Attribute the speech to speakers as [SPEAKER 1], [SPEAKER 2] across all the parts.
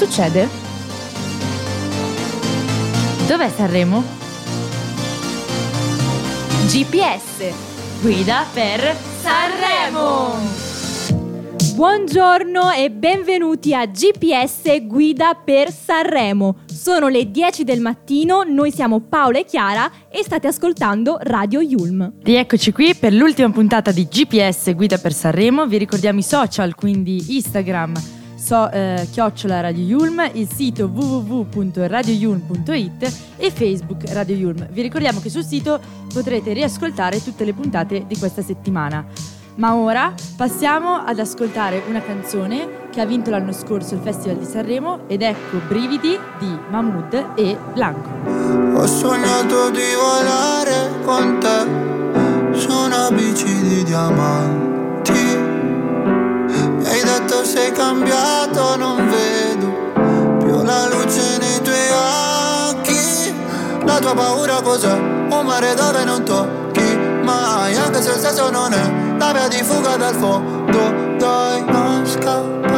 [SPEAKER 1] succede? Dov'è Sanremo? GPS, guida per Sanremo!
[SPEAKER 2] Buongiorno e benvenuti a GPS Guida per Sanremo. Sono le 10 del mattino, noi siamo Paola e Chiara e state ascoltando Radio Yulm.
[SPEAKER 1] Rieccoci qui per l'ultima puntata di GPS Guida per Sanremo. Vi ricordiamo i social, quindi Instagram, so, eh, chiocciola Radio Yulm, il sito www.radioyulm.it e Facebook Radio Yulm. Vi ricordiamo che sul sito potrete riascoltare tutte le puntate di questa settimana. Ma ora passiamo ad ascoltare una canzone che ha vinto l'anno scorso il Festival di Sanremo ed ecco Brividi di Mahmood e Blanco.
[SPEAKER 3] Ho sognato di volare con te su una bici di diamanti. Sei cambiato, non vedo più la luce nei tuoi occhi. La tua paura cos'è? Un mare dove non tocchi mai, anche se il senso non è la via di fuga dal fondo Dai, non scappare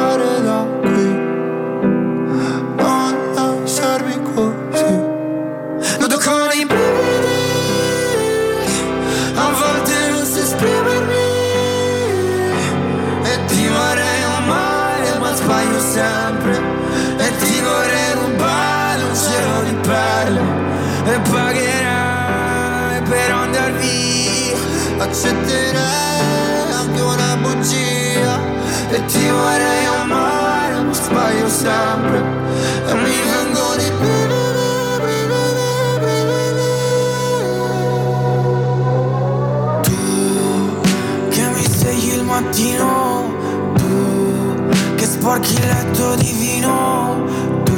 [SPEAKER 3] Accetterai bugia. E ti vorrei amare ma sbaglio sempre. E mi vengo di Tu che mi svegli il mattino. Tu che sporchi il letto di vino Tu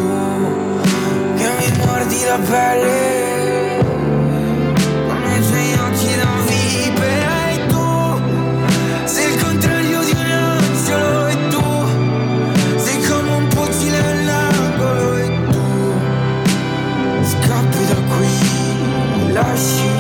[SPEAKER 3] che mi mordi la pelle sempre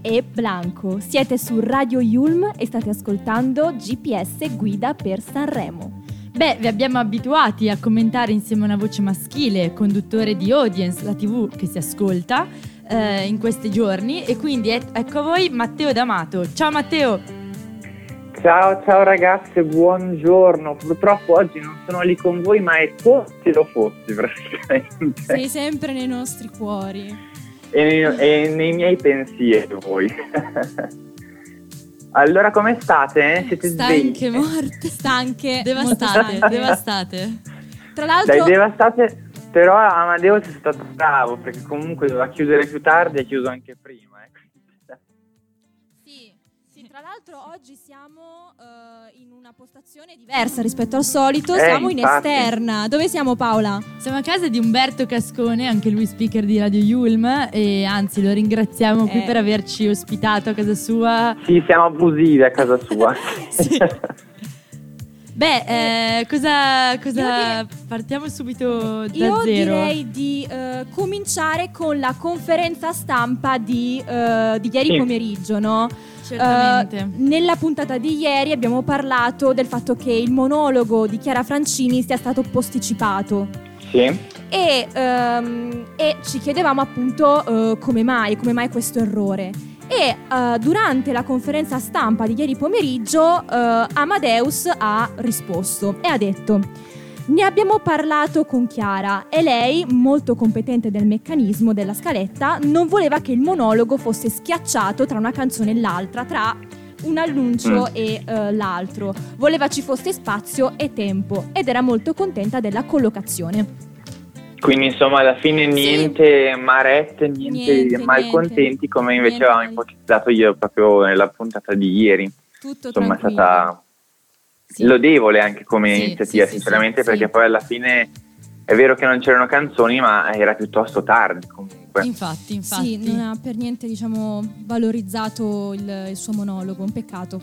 [SPEAKER 3] e
[SPEAKER 2] Blanco. Siete su Radio Yulm e state ascoltando GPS Guida per Sanremo.
[SPEAKER 1] Beh, vi abbiamo abituati a commentare insieme a una voce maschile, conduttore di Audience, la TV che si ascolta eh, in questi giorni. E quindi ecco a voi Matteo D'Amato. Ciao Matteo!
[SPEAKER 4] Ciao, ciao ragazze, buongiorno. Purtroppo oggi non sono lì con voi, ma è come se lo fossi praticamente.
[SPEAKER 2] Sei sempre nei nostri cuori.
[SPEAKER 4] E nei, e nei miei pensieri voi. allora, come state? Siete
[SPEAKER 2] stanche, svegli? morte, stanche, devastate, devastate.
[SPEAKER 4] Tra l'altro... Dai, devastate, però Amadeus è stato bravo, perché comunque doveva chiudere più tardi e ha chiuso anche prima.
[SPEAKER 2] L'altro oggi siamo uh, in una postazione diversa rispetto al solito,
[SPEAKER 4] eh,
[SPEAKER 2] siamo
[SPEAKER 4] infatti.
[SPEAKER 2] in esterna. Dove siamo Paola?
[SPEAKER 1] Siamo a casa di Umberto Cascone, anche lui speaker di Radio Yulm e anzi lo ringraziamo qui
[SPEAKER 2] Eh.
[SPEAKER 1] per averci ospitato a casa sua.
[SPEAKER 4] Sì, siamo abusivi a casa sua.
[SPEAKER 1] Sì. Beh, eh, cosa, cosa-
[SPEAKER 2] Io direi-
[SPEAKER 1] partiamo subito da
[SPEAKER 2] Io
[SPEAKER 1] zero.
[SPEAKER 2] direi di eh, cominciare con la conferenza stampa di, eh, di ieri
[SPEAKER 4] Sì.
[SPEAKER 2] pomeriggio, no?
[SPEAKER 1] Certamente.
[SPEAKER 2] Eh, nella puntata di ieri abbiamo parlato del fatto che il monologo di Chiara Francini sia stato posticipato.
[SPEAKER 4] sì.
[SPEAKER 2] e, ehm, e ci chiedevamo appunto eh, come mai, come mai questo errore. E eh, durante la conferenza stampa di ieri pomeriggio eh, Amadeus ha risposto e ha detto ne abbiamo parlato con Chiara e lei, molto competente del meccanismo della scaletta, non voleva che il monologo fosse schiacciato tra una canzone e l'altra, tra un annuncio
[SPEAKER 4] Mm.
[SPEAKER 2] e eh, l'altro. Voleva ci fosse spazio e tempo ed era molto contenta della collocazione.
[SPEAKER 4] Quindi insomma alla fine
[SPEAKER 2] Sì.
[SPEAKER 4] niente marette, niente,
[SPEAKER 2] Niente,
[SPEAKER 4] malcontenti
[SPEAKER 2] niente.
[SPEAKER 4] come invece
[SPEAKER 2] Niente
[SPEAKER 4] avevamo ipotizzato io proprio nella puntata di ieri.
[SPEAKER 2] Tutto
[SPEAKER 4] Insomma è
[SPEAKER 2] tranquillo.
[SPEAKER 4] stata
[SPEAKER 2] Sì.
[SPEAKER 4] lodevole anche come
[SPEAKER 1] Sì,
[SPEAKER 4] iniziativa
[SPEAKER 1] sì, sì,
[SPEAKER 4] sinceramente
[SPEAKER 1] sì,
[SPEAKER 4] perché
[SPEAKER 1] sì.
[SPEAKER 4] poi alla fine è vero che non c'erano canzoni ma era piuttosto tardi comunque.
[SPEAKER 1] Infatti, infatti.
[SPEAKER 2] Sì, non ha per niente, diciamo, valorizzato il, il suo monologo, un peccato.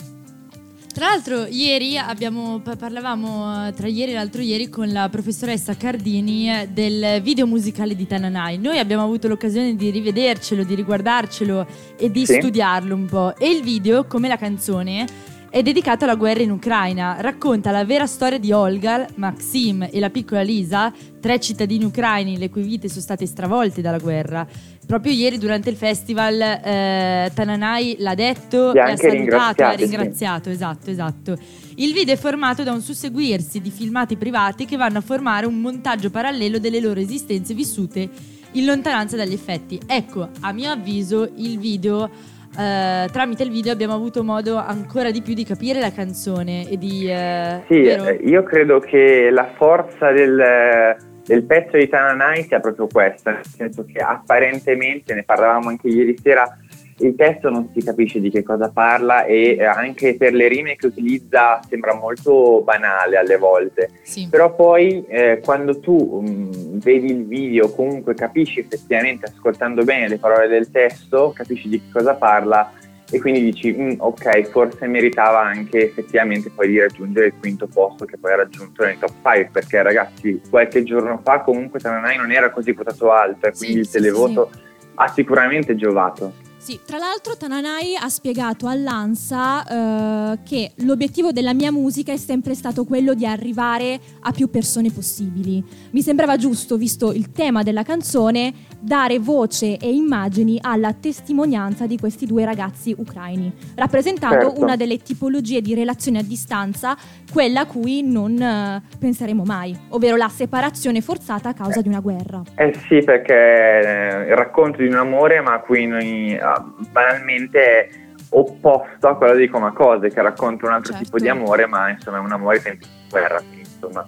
[SPEAKER 1] Tra l'altro, ieri abbiamo, pa- parlavamo eh, tra ieri e l'altro ieri con la professoressa Cardini eh, del video musicale di Tananai. Noi abbiamo avuto l'occasione di rivedercelo, di riguardarcelo e di
[SPEAKER 4] Sì.
[SPEAKER 1] studiarlo un po'. E il video, come la canzone, è dedicato alla guerra in Ucraina. Racconta la vera storia di Olga, Maxim e la piccola Lisa, tre cittadini ucraini le cui vite sono state stravolte dalla guerra. Proprio ieri durante il festival eh, Tananai l'ha detto, e ha salutato, ha
[SPEAKER 4] sì.
[SPEAKER 1] ringraziato, esatto, esatto. Il video è formato da un susseguirsi di filmati privati che vanno a formare un montaggio parallelo delle loro esistenze vissute in lontananza dagli effetti. Ecco, a mio avviso il video, eh, tramite il video abbiamo avuto modo ancora di più di capire la canzone e di... eh,
[SPEAKER 4] Sì,
[SPEAKER 1] vero?
[SPEAKER 4] eh, io credo che la forza del, del pezzo di Tananai sia proprio questa, nel senso che apparentemente, ne parlavamo anche ieri sera, il testo non si capisce di che cosa parla e eh, anche per le rime che utilizza sembra molto banale alle volte.
[SPEAKER 1] Sì.
[SPEAKER 4] Però poi eh, quando tu mh, vedi il video, comunque capisci effettivamente, ascoltando bene le parole del testo, capisci di che cosa parla e quindi dici, "Mm, ok, forse meritava anche effettivamente poi di raggiungere il quinto posto che poi ha raggiunto nel top 5, perché ragazzi, qualche giorno fa comunque Tananai non era così votato alto e
[SPEAKER 1] Sì,
[SPEAKER 4] quindi il
[SPEAKER 1] sì,
[SPEAKER 4] televoto ha sicuramente giovato.
[SPEAKER 2] Sì, tra l'altro Tananai ha spiegato all'ANSA eh, che l'obiettivo della mia musica è sempre stato quello di arrivare a più persone possibili. Mi sembrava giusto, visto il tema della canzone, dare voce e immagini alla testimonianza di questi due ragazzi ucraini, rappresentando
[SPEAKER 4] Certo.
[SPEAKER 2] una delle tipologie di relazione a distanza, quella a cui non eh, penseremo mai, ovvero la separazione forzata a causa di una guerra.
[SPEAKER 4] Eh sì, perché eh, il racconto di un amore, ma qui noi ah, banalmente è opposto a quello di Comacose, che racconta un altro
[SPEAKER 2] Certo.
[SPEAKER 4] tipo di amore, ma insomma è un amore senza guerra, quindi insomma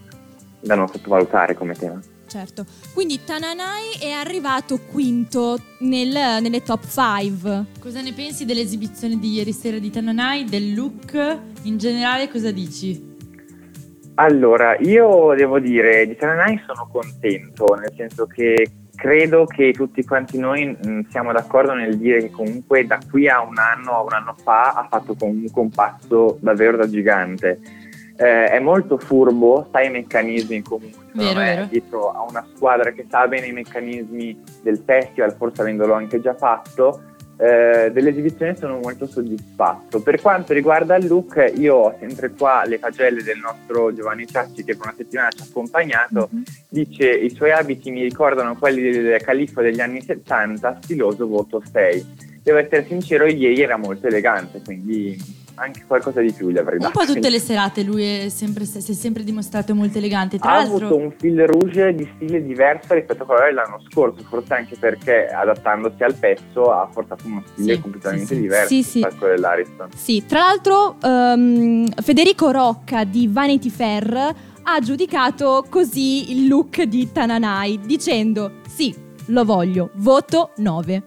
[SPEAKER 4] da non sottovalutare come tema.
[SPEAKER 2] Certo, quindi Tananai è arrivato quinto nel- nelle top 5.
[SPEAKER 1] Cosa ne pensi dell'esibizione di ieri sera di Tananai, del look? In generale cosa dici?
[SPEAKER 4] Allora, io devo dire, di Tananai sono contento, nel senso che credo che tutti quanti noi mh, siamo d'accordo nel dire che comunque da qui a un anno, a un anno fa, ha fatto comunque un passo davvero da gigante. Eh, è molto furbo, sa i meccanismi comunque,
[SPEAKER 1] Vero,
[SPEAKER 4] me,
[SPEAKER 1] vero.
[SPEAKER 4] dietro a una squadra che sa bene i meccanismi del festival, forse avendolo anche già fatto, eh, dell'esibizione sono molto soddisfatto. Per quanto riguarda il look, io ho sempre qua le pagelle del nostro Giovanni Ciacci che per una settimana ci ha accompagnato.
[SPEAKER 2] Mhm.
[SPEAKER 4] Dice i suoi abiti mi ricordano quelli del califfo degli anni 70, stiloso voto 6. Devo essere sincero, ieri era molto elegante, quindi anche qualcosa di più gli avrei
[SPEAKER 1] Un
[SPEAKER 4] dato.
[SPEAKER 1] po' tutte le serate lui è sempre, si è sempre dimostrato molto elegante. Tra
[SPEAKER 4] ha
[SPEAKER 1] l'altro,
[SPEAKER 4] avuto un fil rouge di stile diverso rispetto a quello dell'anno scorso, forse anche perché adattandosi al pezzo ha portato uno stile
[SPEAKER 1] Sì,
[SPEAKER 4] completamente
[SPEAKER 1] sì, sì.
[SPEAKER 4] diverso
[SPEAKER 2] Sì,
[SPEAKER 4] a quello dell'Ariston.
[SPEAKER 2] Sì, tra l'altro ehm, Federico Rocca di Vanity Fair ha giudicato così il look di Tananai dicendo sì, lo voglio, voto 9.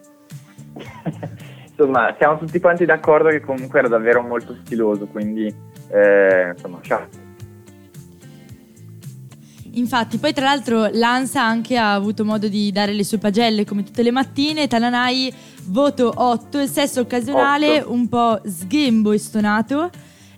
[SPEAKER 4] insomma, siamo tutti quanti d'accordo che comunque era davvero molto stiloso, quindi eh, insomma, ciao.
[SPEAKER 1] Infatti, poi tra l'altro l'ANSA anche ha avuto modo di dare le sue pagelle come tutte le mattine. Tananai voto 8, il sesso occasionale
[SPEAKER 4] Otto.
[SPEAKER 1] un po' sghembo e stonato.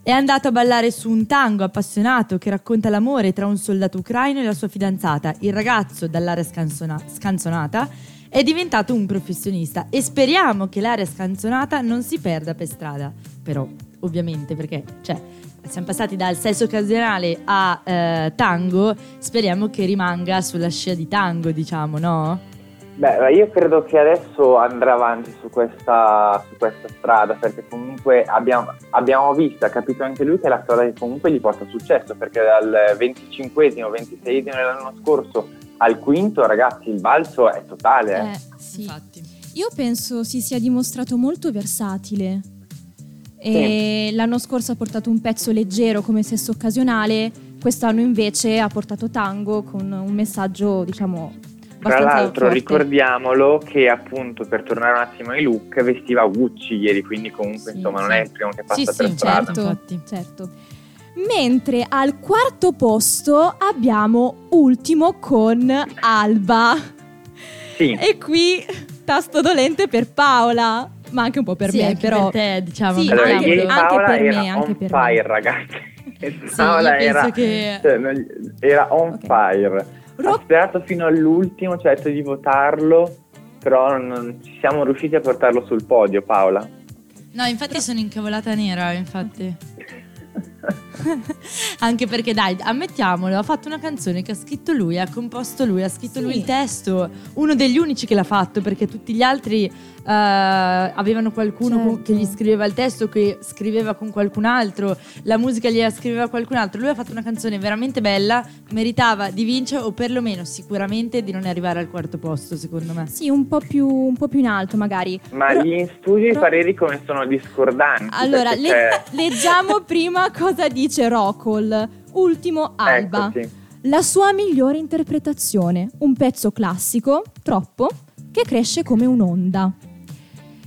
[SPEAKER 1] È andato a ballare su un tango appassionato che racconta l'amore tra un soldato ucraino e la sua fidanzata. Il ragazzo, dall'area scansona- scanzonata, è diventato un professionista e speriamo che l'area scanzonata non si perda per strada. Però, ovviamente, perché cioè, siamo passati dal sesso occasionale a eh, tango, speriamo che rimanga sulla scia di tango, diciamo, no?
[SPEAKER 4] Beh, io credo che adesso andrà avanti su questa, su questa strada perché comunque abbiamo, abbiamo visto, ha capito anche lui che la strada che comunque gli porta successo perché dal 25esimo, 26esimo dell'anno scorso al quinto, ragazzi, il balzo è totale. eh.
[SPEAKER 2] Eh, sì.
[SPEAKER 1] Infatti.
[SPEAKER 2] Io penso si sia dimostrato molto versatile. E L'anno scorso ha portato un pezzo leggero come sesso occasionale, quest'anno invece ha portato tango con un messaggio, diciamo,
[SPEAKER 4] Tra l'altro
[SPEAKER 2] forte.
[SPEAKER 4] ricordiamolo che appunto per tornare un attimo ai look vestiva Gucci ieri, quindi comunque
[SPEAKER 2] Sì,
[SPEAKER 4] insomma non
[SPEAKER 2] sì.
[SPEAKER 4] è il primo che passa
[SPEAKER 1] Sì,
[SPEAKER 4] per
[SPEAKER 1] sì,
[SPEAKER 4] strada.
[SPEAKER 1] certo. infatti.
[SPEAKER 2] certo. Mentre al quarto posto abbiamo ultimo con Alba.
[SPEAKER 4] Sì,
[SPEAKER 2] E qui tasto dolente per Paola, ma anche un po' per
[SPEAKER 1] Sì,
[SPEAKER 2] me,
[SPEAKER 1] anche
[SPEAKER 2] però.
[SPEAKER 1] per te, diciamo.
[SPEAKER 2] Sì,
[SPEAKER 4] allora ieri
[SPEAKER 2] anche
[SPEAKER 4] Paola
[SPEAKER 2] per
[SPEAKER 4] era
[SPEAKER 2] me, anche
[SPEAKER 4] on
[SPEAKER 2] per
[SPEAKER 4] fire
[SPEAKER 2] me.
[SPEAKER 4] ragazzi.
[SPEAKER 1] Sì,
[SPEAKER 4] Paola era,
[SPEAKER 1] che-
[SPEAKER 4] cioè, era on
[SPEAKER 2] Ok.
[SPEAKER 4] fire.
[SPEAKER 2] Ro-
[SPEAKER 4] Ha sperato fino all'ultimo, cioè ha detto di votarlo, però non, non ci siamo riusciti a portarlo sul podio Paola.
[SPEAKER 1] No, infatti sono incavolata nera, infatti. Anche perché dai, ammettiamolo, ha fatto una canzone che ha scritto lui, ha composto lui, ha scritto
[SPEAKER 2] Sì.
[SPEAKER 1] lui il testo, uno degli unici che l'ha fatto perché tutti gli altri eh, avevano qualcuno con-
[SPEAKER 2] Certo.
[SPEAKER 1] che gli scriveva il testo, che scriveva con qualcun altro, la musica gliela scriveva qualcun altro, lui ha fatto una canzone veramente bella, meritava di vincere o perlomeno sicuramente di non arrivare al quarto posto secondo me.
[SPEAKER 2] Sì, un po' più, un po' più in alto magari.
[SPEAKER 4] Ma
[SPEAKER 2] Però-
[SPEAKER 4] lì in studio i
[SPEAKER 2] però-
[SPEAKER 4] pareri come sono discordanti.
[SPEAKER 2] Allora, le- leggiamo prima cosa dice Rocol. Ultimo Alba.
[SPEAKER 4] Eccoci.
[SPEAKER 2] La sua migliore interpretazione. Un pezzo classico, troppo, che cresce come un'onda.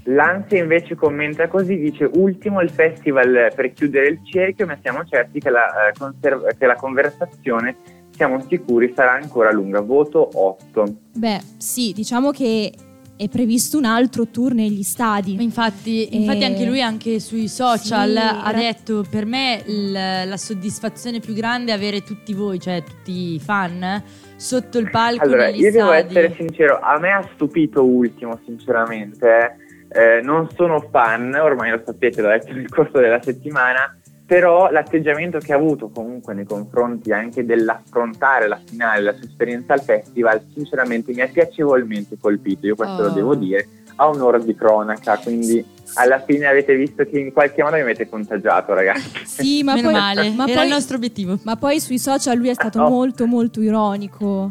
[SPEAKER 4] L'Ansia invece commenta così, dice ultimo il festival per chiudere il cerchio, ma siamo certi che la, eh, conserv- che la conversazione, siamo sicuri, sarà ancora lunga. Voto 8.
[SPEAKER 2] Beh, sì, diciamo che è previsto un altro tour negli stadi.
[SPEAKER 1] Infatti, infatti
[SPEAKER 2] E-
[SPEAKER 1] anche lui anche sui social
[SPEAKER 2] Sì,
[SPEAKER 1] ha
[SPEAKER 2] era-
[SPEAKER 1] detto per me il- la soddisfazione più grande è avere tutti voi, cioè tutti i fan eh, sotto il palco
[SPEAKER 4] Allora,
[SPEAKER 1] negli
[SPEAKER 4] io devo
[SPEAKER 1] stadi.
[SPEAKER 4] essere sincero, a me ha stupito ultimo, sinceramente. Eh. Non sono fan, ormai lo sapete, l'ho detto nel corso della settimana, però l'atteggiamento che ha avuto comunque nei confronti anche dell'affrontare la finale, la sua esperienza al festival, sinceramente mi ha piacevolmente colpito, io questo
[SPEAKER 1] Oh.
[SPEAKER 4] lo devo dire, a un'ora di cronaca, quindi alla fine avete visto che in qualche modo mi avete contagiato, ragazzi.
[SPEAKER 2] Sì, ma
[SPEAKER 1] Meno
[SPEAKER 2] poi,
[SPEAKER 1] male,
[SPEAKER 2] ma
[SPEAKER 1] era
[SPEAKER 2] poi-
[SPEAKER 1] il nostro obiettivo.
[SPEAKER 2] ma poi sui social lui è stato
[SPEAKER 4] Oh.
[SPEAKER 2] molto molto ironico.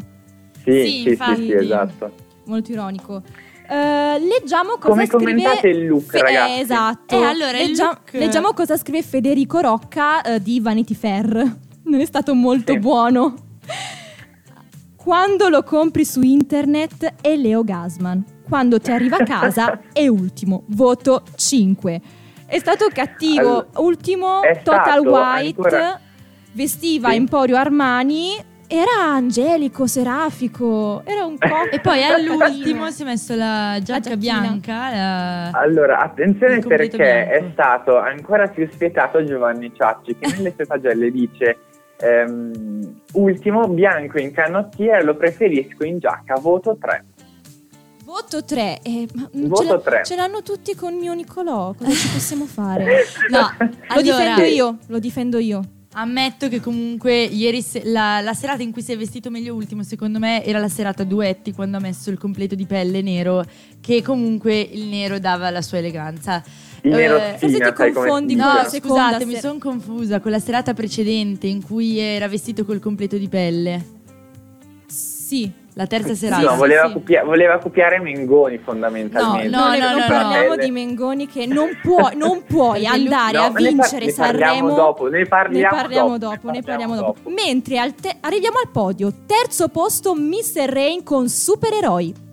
[SPEAKER 4] Sì,
[SPEAKER 1] Sì,
[SPEAKER 4] sì, sì, sì, esatto.
[SPEAKER 2] Molto ironico. Eh, leggiamo cosa
[SPEAKER 4] Come
[SPEAKER 2] scrive
[SPEAKER 4] commentate il look, ragazzi?
[SPEAKER 2] Esatto.
[SPEAKER 1] Eh, allora,
[SPEAKER 2] Leggia-
[SPEAKER 1] look-
[SPEAKER 2] Leggiamo cosa scrive Federico Rocca eh, di Vanity Fair. Non è stato molto
[SPEAKER 4] Sì.
[SPEAKER 2] buono. Quando lo compri su internet è Leo Gasman. Quando ti arriva a casa è ultimo. Voto 5. È stato cattivo.
[SPEAKER 4] Allora,
[SPEAKER 2] ultimo
[SPEAKER 4] è
[SPEAKER 2] Total
[SPEAKER 4] stato
[SPEAKER 2] White.
[SPEAKER 4] ancora-
[SPEAKER 2] Vestiva
[SPEAKER 4] Sì.
[SPEAKER 2] Emporio Armani. Era angelico, serafico. Era un po'.
[SPEAKER 1] E poi all'ultimo si è messo la giacca
[SPEAKER 2] giacchina.
[SPEAKER 1] bianca. la-
[SPEAKER 4] Allora, attenzione perché
[SPEAKER 1] bianco.
[SPEAKER 4] è stato ancora più spietato Giovanni Ciacci che nelle sue pagelle dice ehm, ultimo, bianco in canottiera, lo preferisco in giacca, voto 3.
[SPEAKER 2] Voto 3. Eh, ma
[SPEAKER 4] Voto
[SPEAKER 2] ce, l'ha-
[SPEAKER 4] tre.
[SPEAKER 2] ce l'hanno tutti con mio Nicolò. Cosa ci possiamo fare?
[SPEAKER 1] No,
[SPEAKER 2] Lo
[SPEAKER 1] allora,
[SPEAKER 2] difendo io. Lo difendo io.
[SPEAKER 1] Ammetto che comunque ieri se- la, la serata in cui si è vestito meglio ultimo, secondo me, era la serata duetti quando ha messo il completo di pelle nero, che comunque il nero dava la sua eleganza. Eh,
[SPEAKER 2] forse ti confondi con
[SPEAKER 1] No,
[SPEAKER 2] la
[SPEAKER 1] scusate, mi sono confusa con la serata precedente in cui era vestito col completo di pelle.
[SPEAKER 2] Sì.
[SPEAKER 1] La terza serata.
[SPEAKER 4] No, voleva,
[SPEAKER 2] sì.
[SPEAKER 4] copia- voleva copiare Mengoni fondamentalmente.
[SPEAKER 1] No,
[SPEAKER 2] non,
[SPEAKER 1] no,
[SPEAKER 2] non
[SPEAKER 1] no,
[SPEAKER 2] parliamo
[SPEAKER 4] no.
[SPEAKER 2] di Mengoni che non puoi, non puoi andare
[SPEAKER 4] No,
[SPEAKER 2] a
[SPEAKER 4] ne par-
[SPEAKER 2] vincere
[SPEAKER 4] ne parliamo
[SPEAKER 2] Sanremo.
[SPEAKER 4] dopo, ne parliamo
[SPEAKER 2] parliamo
[SPEAKER 4] dopo,
[SPEAKER 2] dopo,
[SPEAKER 4] ne
[SPEAKER 2] ne parliamo
[SPEAKER 4] parliamo
[SPEAKER 2] dopo. Mentre al te- arriviamo al podio. Terzo posto Mr. Rain con Supereroi.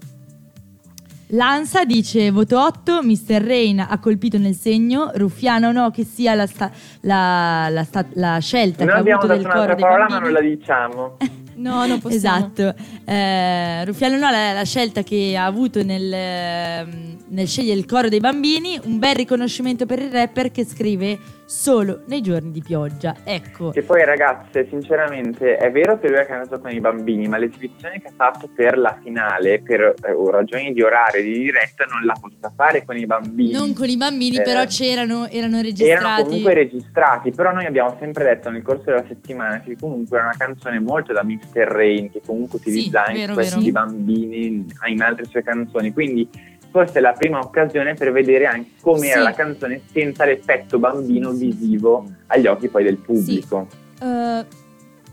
[SPEAKER 1] Lanza dice voto 8, Mr. Rain ha colpito nel segno, Ruffiano no che sia la, sta- la, la, sta- la scelta
[SPEAKER 4] Noi
[SPEAKER 1] che ha
[SPEAKER 4] abbiamo
[SPEAKER 1] avuto
[SPEAKER 4] dato
[SPEAKER 1] del coro
[SPEAKER 4] parola, ma non la diciamo.
[SPEAKER 2] No, non possiamo.
[SPEAKER 1] Esatto, eh, Ruffiano no la, la scelta che ha avuto nel, ehm, nel scegliere il coro dei bambini, un bel riconoscimento per il rapper che scrive solo nei giorni di pioggia. Ecco,
[SPEAKER 4] Che poi ragazze, sinceramente, è vero che lui ha cantato con i bambini, ma l'esibizione che ha fatto per la finale, per eh, ragioni di orario e di diretta, non l'ha potuta fare con i bambini.
[SPEAKER 1] non con i bambini
[SPEAKER 4] Eh,
[SPEAKER 1] però c'erano, erano
[SPEAKER 4] Erano
[SPEAKER 1] registrati.
[SPEAKER 4] comunque registrati, però noi abbiamo sempre detto nel corso della settimana che comunque era una canzone molto da Mr. Rain, che comunque utilizza
[SPEAKER 1] Sì,
[SPEAKER 4] anche
[SPEAKER 1] vero,
[SPEAKER 4] questi
[SPEAKER 1] vero.
[SPEAKER 4] bambini in, in altre sue canzoni, quindi forse è la prima occasione per vedere anche com'era
[SPEAKER 1] Sì.
[SPEAKER 4] la canzone senza l'effetto bambino visivo agli occhi poi del pubblico.
[SPEAKER 2] Eh,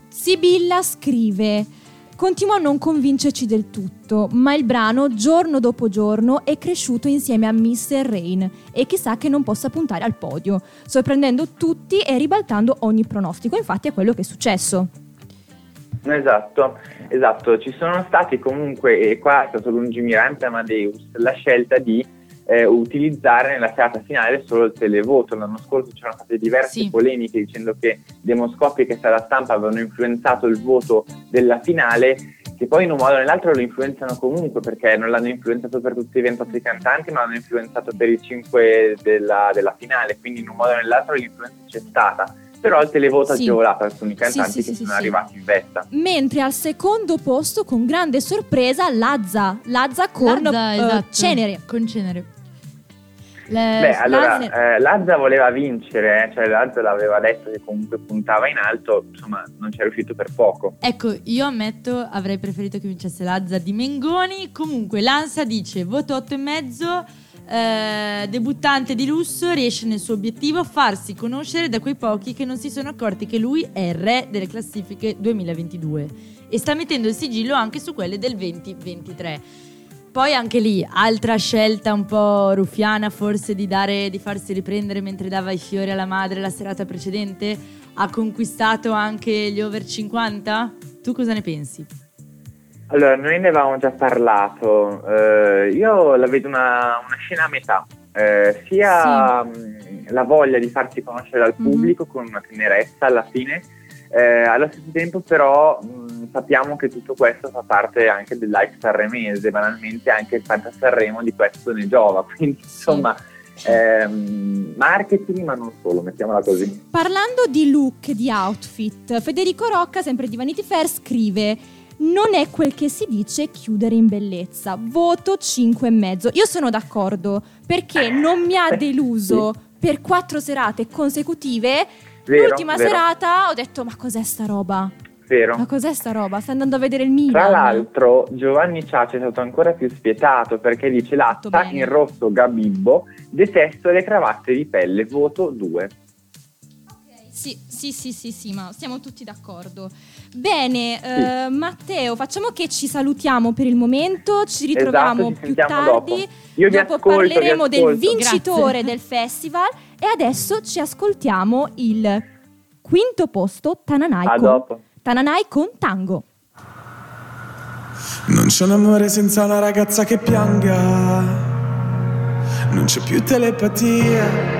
[SPEAKER 2] Sibilla scrive: Continua a non convincerci del tutto, ma il brano giorno dopo giorno è cresciuto insieme a Mr. Rain e chissà che non possa puntare al podio, sorprendendo tutti e ribaltando ogni pronostico. Infatti è quello che è successo.
[SPEAKER 4] Esatto, esatto, ci sono stati comunque, e qua è stato lungimirante Amadeus, la scelta di eh, utilizzare nella serata finale solo il televoto. L'anno scorso c'erano state diverse
[SPEAKER 1] Sì.
[SPEAKER 4] polemiche dicendo che demoscopi che dalla stampa avevano influenzato il voto della finale, che poi in un modo o nell'altro lo influenzano comunque perché non l'hanno influenzato per tutti i 28 cantanti, ma l'hanno influenzato per i 5 della, della finale, quindi in un modo o nell'altro l'influenza c'è stata. Però il televoto
[SPEAKER 2] Sì.
[SPEAKER 4] agevolato alcuni cantanti
[SPEAKER 2] sì, sì,
[SPEAKER 4] che
[SPEAKER 2] sì,
[SPEAKER 4] sono
[SPEAKER 2] sì.
[SPEAKER 4] arrivati in vetta.
[SPEAKER 2] Mentre al secondo posto, con grande sorpresa, Lazza. Lazza con
[SPEAKER 1] Lazza,
[SPEAKER 2] eh,
[SPEAKER 1] esatto.
[SPEAKER 2] Cenere.
[SPEAKER 1] Con Cenere. Le-
[SPEAKER 4] Beh, allora,
[SPEAKER 1] Lazza-
[SPEAKER 4] eh, Lazza voleva vincere, eh, cioè Lazza l'aveva detto che comunque puntava in alto, insomma non ci è riuscito per poco.
[SPEAKER 1] Ecco, io ammetto, avrei preferito che vincesse Lazza di Mengoni. Comunque, Lanza dice: voto 8 e mezzo. Eh, debuttante di lusso riesce nel suo obiettivo farsi conoscere da quei pochi che non si sono accorti che lui è il re delle classifiche 2022 e sta mettendo il sigillo anche su quelle del 2023. Poi anche lì, altra scelta un po' ruffiana forse di, dare, di farsi riprendere mentre dava i fiori alla madre la serata precedente, ha conquistato anche gli over 50? Tu cosa ne pensi?
[SPEAKER 4] Allora, noi ne avevamo già parlato, eh, io la vedo una, una scena a metà, Eh, sia mh, la voglia di farsi conoscere dal
[SPEAKER 1] Mhm.
[SPEAKER 4] pubblico con una tenerezza alla fine, eh, allo stesso tempo però mh, sappiamo che tutto questo fa parte anche del live sanremese, banalmente anche il Fanta Sanremo di questo ne giova, quindi insomma ehm, marketing ma non solo, mettiamola così.
[SPEAKER 2] Parlando di look, di outfit, Federico Rocca, sempre di Vanity Fair, scrive: Non è quel che si dice chiudere in bellezza. Voto 5,5. Io sono d'accordo perché non mi ha deluso per quattro serate consecutive.
[SPEAKER 4] Vero,
[SPEAKER 2] L'ultima
[SPEAKER 4] vero,
[SPEAKER 2] serata ho detto: Ma cos'è sta roba?
[SPEAKER 4] vero.
[SPEAKER 2] Ma cos'è sta roba? Stai andando a vedere il Milan?
[SPEAKER 4] Tra l'altro Giovanni Ciacci è stato ancora più spietato perché dice latta in rosso Gabibbo, detesto le cravatte di pelle, voto 2.
[SPEAKER 2] Sì, sì, sì, sì, sì, ma siamo tutti d'accordo. Bene, eh, Matteo, facciamo che ci salutiamo per il momento, ci ritroviamo
[SPEAKER 4] Esatto, ci
[SPEAKER 2] più tardi.
[SPEAKER 4] dopo. Io vi
[SPEAKER 2] dopo
[SPEAKER 4] ascolto, vi
[SPEAKER 2] parleremo del vincitore
[SPEAKER 1] Grazie.
[SPEAKER 2] del festival e adesso ci ascoltiamo il quinto posto Tananai
[SPEAKER 4] A
[SPEAKER 2] con,
[SPEAKER 4] dopo.
[SPEAKER 2] Tananai con Tango.
[SPEAKER 5] Non c'è un amore senza una ragazza che pianga, non c'è più telepatia.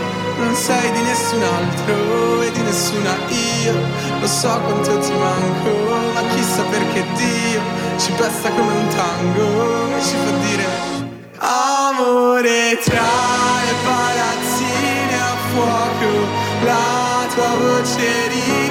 [SPEAKER 5] Non sei di nessun altro e di nessuna io. Lo so quanto ti manco, ma chissà perché Dio Ci pesta come un tango e ci fa dire Amore tra le palazzine a fuoco La tua voce riconosco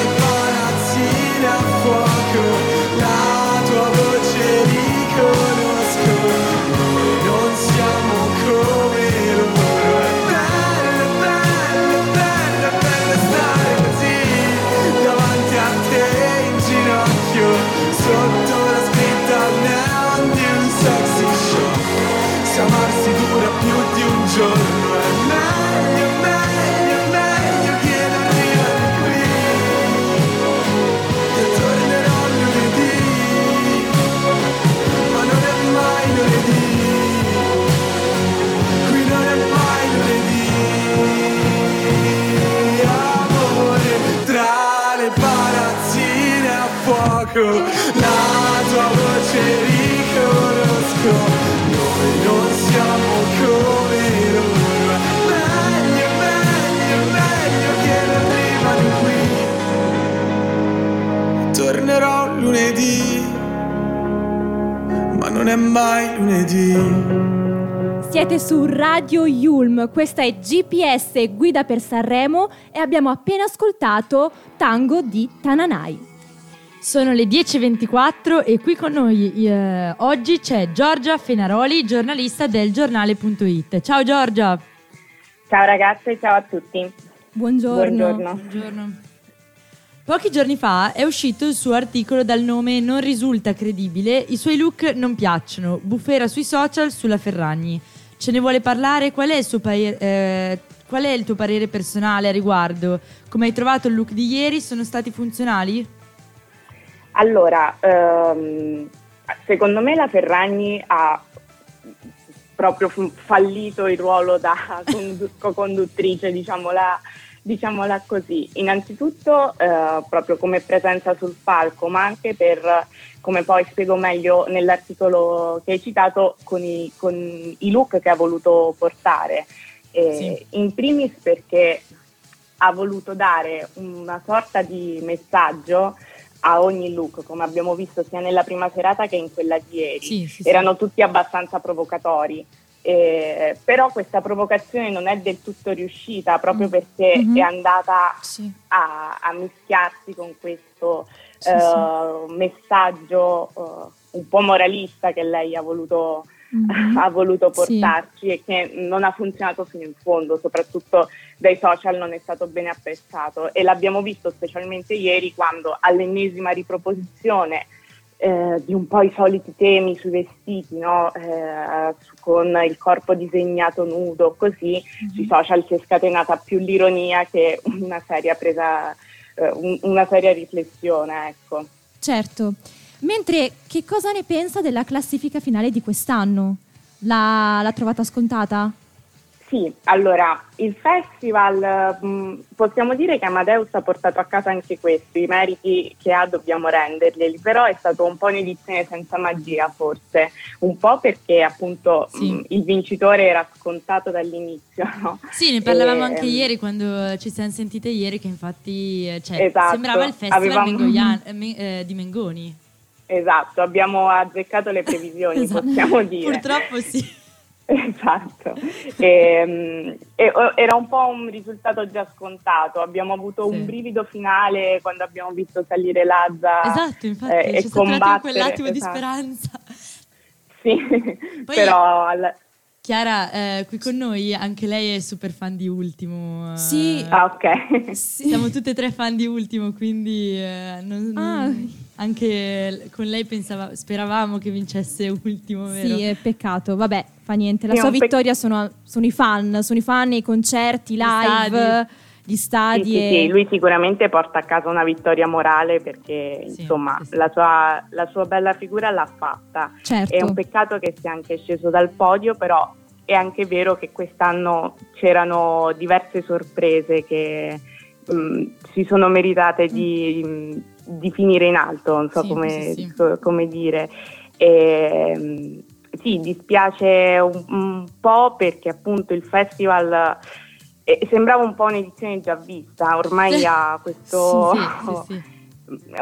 [SPEAKER 2] Radio Yulm, questa è GPS Guida per Sanremo e abbiamo appena ascoltato Tango di Tananai.
[SPEAKER 1] Sono le 10.24 e qui con noi eh, oggi c'è Giorgia Fenaroli, giornalista del giornale.it. Ciao Giorgia.
[SPEAKER 6] Ciao ragazze, ciao a tutti.
[SPEAKER 2] Buongiorno.
[SPEAKER 6] Buongiorno.
[SPEAKER 1] Buongiorno. Pochi giorni fa è uscito il suo articolo dal nome Non risulta credibile, i suoi look non piacciono, bufera sui social sulla Ferragni. Ce ne vuole parlare? Qual è paer- eh, qual è il tuo parere personale a riguardo? Come hai trovato il look di ieri? Sono stati funzionali?
[SPEAKER 6] Allora, ehm, secondo me la Ferragni ha proprio fallito il ruolo da condu- co-conduttrice, diciamola, diciamola così. Innanzitutto eh, proprio come presenza sul palco, ma anche per, come poi spiego meglio nell'articolo che hai citato, con i, con i look che ha voluto portare. Eh,
[SPEAKER 1] Sì.
[SPEAKER 6] In primis perché ha voluto dare una sorta di messaggio a ogni look, come abbiamo visto sia nella prima serata che in quella di ieri.
[SPEAKER 1] Sì, sì.
[SPEAKER 6] Erano tutti abbastanza provocatori. Eh, però questa provocazione non è del tutto riuscita proprio
[SPEAKER 1] Mm.
[SPEAKER 6] perché
[SPEAKER 1] Mhm.
[SPEAKER 6] è andata
[SPEAKER 1] Sì.
[SPEAKER 6] a, a mischiarsi con questo
[SPEAKER 1] Sì,
[SPEAKER 6] eh,
[SPEAKER 1] sì.
[SPEAKER 6] messaggio eh, un po' moralista che lei ha voluto,
[SPEAKER 2] Mhm.
[SPEAKER 6] ha voluto portarci e che non ha funzionato fino in fondo, soprattutto dai social non è stato bene apprezzato e l'abbiamo visto specialmente ieri quando all'ennesima riproposizione eh, di un po' i soliti temi sui vestiti, no? Eh, con il corpo disegnato nudo, così sui social si è scatenata più l'ironia che una seria presa, eh, un- una seria riflessione, ecco.
[SPEAKER 2] Certo. Mentre che cosa ne pensa della classifica finale di quest'anno? La- l'ha trovata scontata?
[SPEAKER 6] Sì, allora, il festival, mh, possiamo dire che Amadeus ha portato a casa anche questo, i meriti che ha dobbiamo renderglieli, però è stato un po' un'edizione senza magia forse, un po' perché appunto
[SPEAKER 1] Sì.
[SPEAKER 6] mh, il vincitore era scontato dall'inizio, no?
[SPEAKER 1] Sì, ne parlavamo
[SPEAKER 6] E,
[SPEAKER 1] anche
[SPEAKER 6] ehm,
[SPEAKER 1] ieri quando ci siamo sentite ieri che infatti eh, cioè,
[SPEAKER 6] Esatto,
[SPEAKER 1] sembrava il festival
[SPEAKER 6] avevamo-
[SPEAKER 1] eh, eh, di Mengoni.
[SPEAKER 6] Esatto, abbiamo azzeccato le previsioni,
[SPEAKER 1] Esatto.
[SPEAKER 6] possiamo dire.
[SPEAKER 1] Purtroppo sì.
[SPEAKER 6] Esatto, e, e- era un po' un risultato già scontato, abbiamo avuto
[SPEAKER 1] Sì.
[SPEAKER 6] un brivido finale quando abbiamo visto salire Lazza
[SPEAKER 1] Esatto, infatti
[SPEAKER 6] eh,
[SPEAKER 1] c'è
[SPEAKER 6] e combattere,
[SPEAKER 1] quell'attimo di
[SPEAKER 6] esatto.
[SPEAKER 1] speranza.
[SPEAKER 6] Sì,
[SPEAKER 1] Poi-
[SPEAKER 6] però alla-
[SPEAKER 1] Chiara, eh, qui con noi anche lei è super fan di Ultimo.
[SPEAKER 2] Sì.
[SPEAKER 6] Ah, ok.
[SPEAKER 2] Sì.
[SPEAKER 1] Siamo tutte e tre fan di Ultimo, quindi eh, non-
[SPEAKER 2] Ah.
[SPEAKER 1] non- anche con lei pensava, speravamo che vincesse Ultimo, vero?
[SPEAKER 2] Sì, è peccato. Vabbè, fa niente. La
[SPEAKER 6] Sì, è
[SPEAKER 2] sua vittoria sono, sono i fan, sono i fan, i concerti, i live,
[SPEAKER 1] stadi.
[SPEAKER 2] gli
[SPEAKER 6] Sì,
[SPEAKER 2] stadi.
[SPEAKER 6] sì,
[SPEAKER 2] e-
[SPEAKER 6] sì, lui sicuramente porta a casa una vittoria morale perché
[SPEAKER 1] Sì,
[SPEAKER 6] insomma
[SPEAKER 1] sì, sì.
[SPEAKER 6] La, sua, la sua bella figura l'ha fatta.
[SPEAKER 2] Certo.
[SPEAKER 6] È un peccato che sia anche sceso dal podio, però è anche vero che quest'anno c'erano diverse sorprese che mm, si sono meritate di, mm, di finire in alto, non so
[SPEAKER 1] Sì,
[SPEAKER 6] come,
[SPEAKER 1] sì, sì.
[SPEAKER 6] co- come dire. E, mm, sì, dispiace un, un po' perché appunto il festival eh, sembrava un po' un'edizione già vista, ormai ha questo...
[SPEAKER 1] Sì, sì,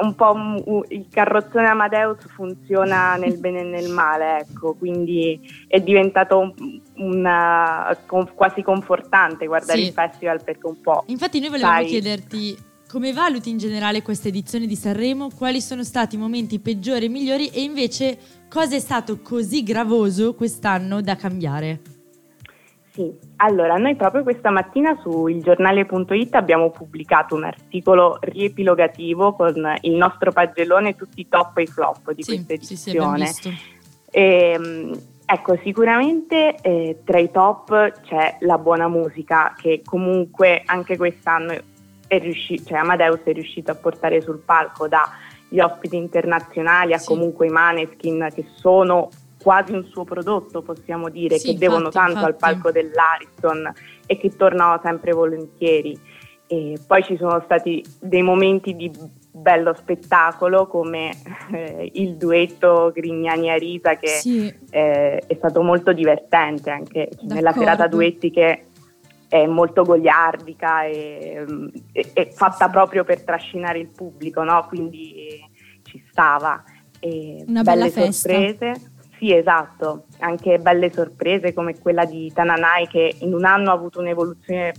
[SPEAKER 6] un po' un- il carrozzone Amadeus funziona nel bene e nel male, ecco, quindi è diventato un- una- quasi confortante guardare il festival perché un po'
[SPEAKER 1] Infatti noi volevamo
[SPEAKER 6] Sai.
[SPEAKER 1] chiederti come valuti in generale questa edizione di Sanremo, quali sono stati i momenti peggiori e migliori e invece cosa è stato così gravoso quest'anno da cambiare?
[SPEAKER 6] Sì, allora noi proprio questa mattina su ilgiornale.it abbiamo pubblicato un articolo riepilogativo con il nostro pagellone tutti i top e i flop di
[SPEAKER 1] sì,
[SPEAKER 6] questa
[SPEAKER 1] sì, sì,
[SPEAKER 6] edizione.
[SPEAKER 1] visto.
[SPEAKER 6] Ehm, ecco, sicuramente eh, tra i top c'è la buona musica che comunque anche quest'anno è riuscito, cioè Amadeus è riuscito a portare sul palco dagli ospiti internazionali a
[SPEAKER 1] Sì.
[SPEAKER 6] comunque i Maneskin che sono quasi un suo prodotto, possiamo dire,
[SPEAKER 1] Sì,
[SPEAKER 6] che devono
[SPEAKER 1] infatti,
[SPEAKER 6] tanto al
[SPEAKER 1] infatti.
[SPEAKER 6] palco dell'Ariston e che tornano sempre volentieri. E poi ci sono stati dei momenti di bello spettacolo come eh, il duetto Grignani-Arisa che
[SPEAKER 2] Sì,
[SPEAKER 6] eh, è stato molto divertente anche nella
[SPEAKER 2] D'accordo.
[SPEAKER 6] serata duetti che è molto goliardica e, e- e fatta proprio per trascinare il pubblico, no? quindi ci stava. E
[SPEAKER 2] Una
[SPEAKER 6] belle
[SPEAKER 2] bella festa.
[SPEAKER 6] sorprese. Sì, esatto, anche belle sorprese come quella di Tananai che in un anno ha avuto un'evoluzione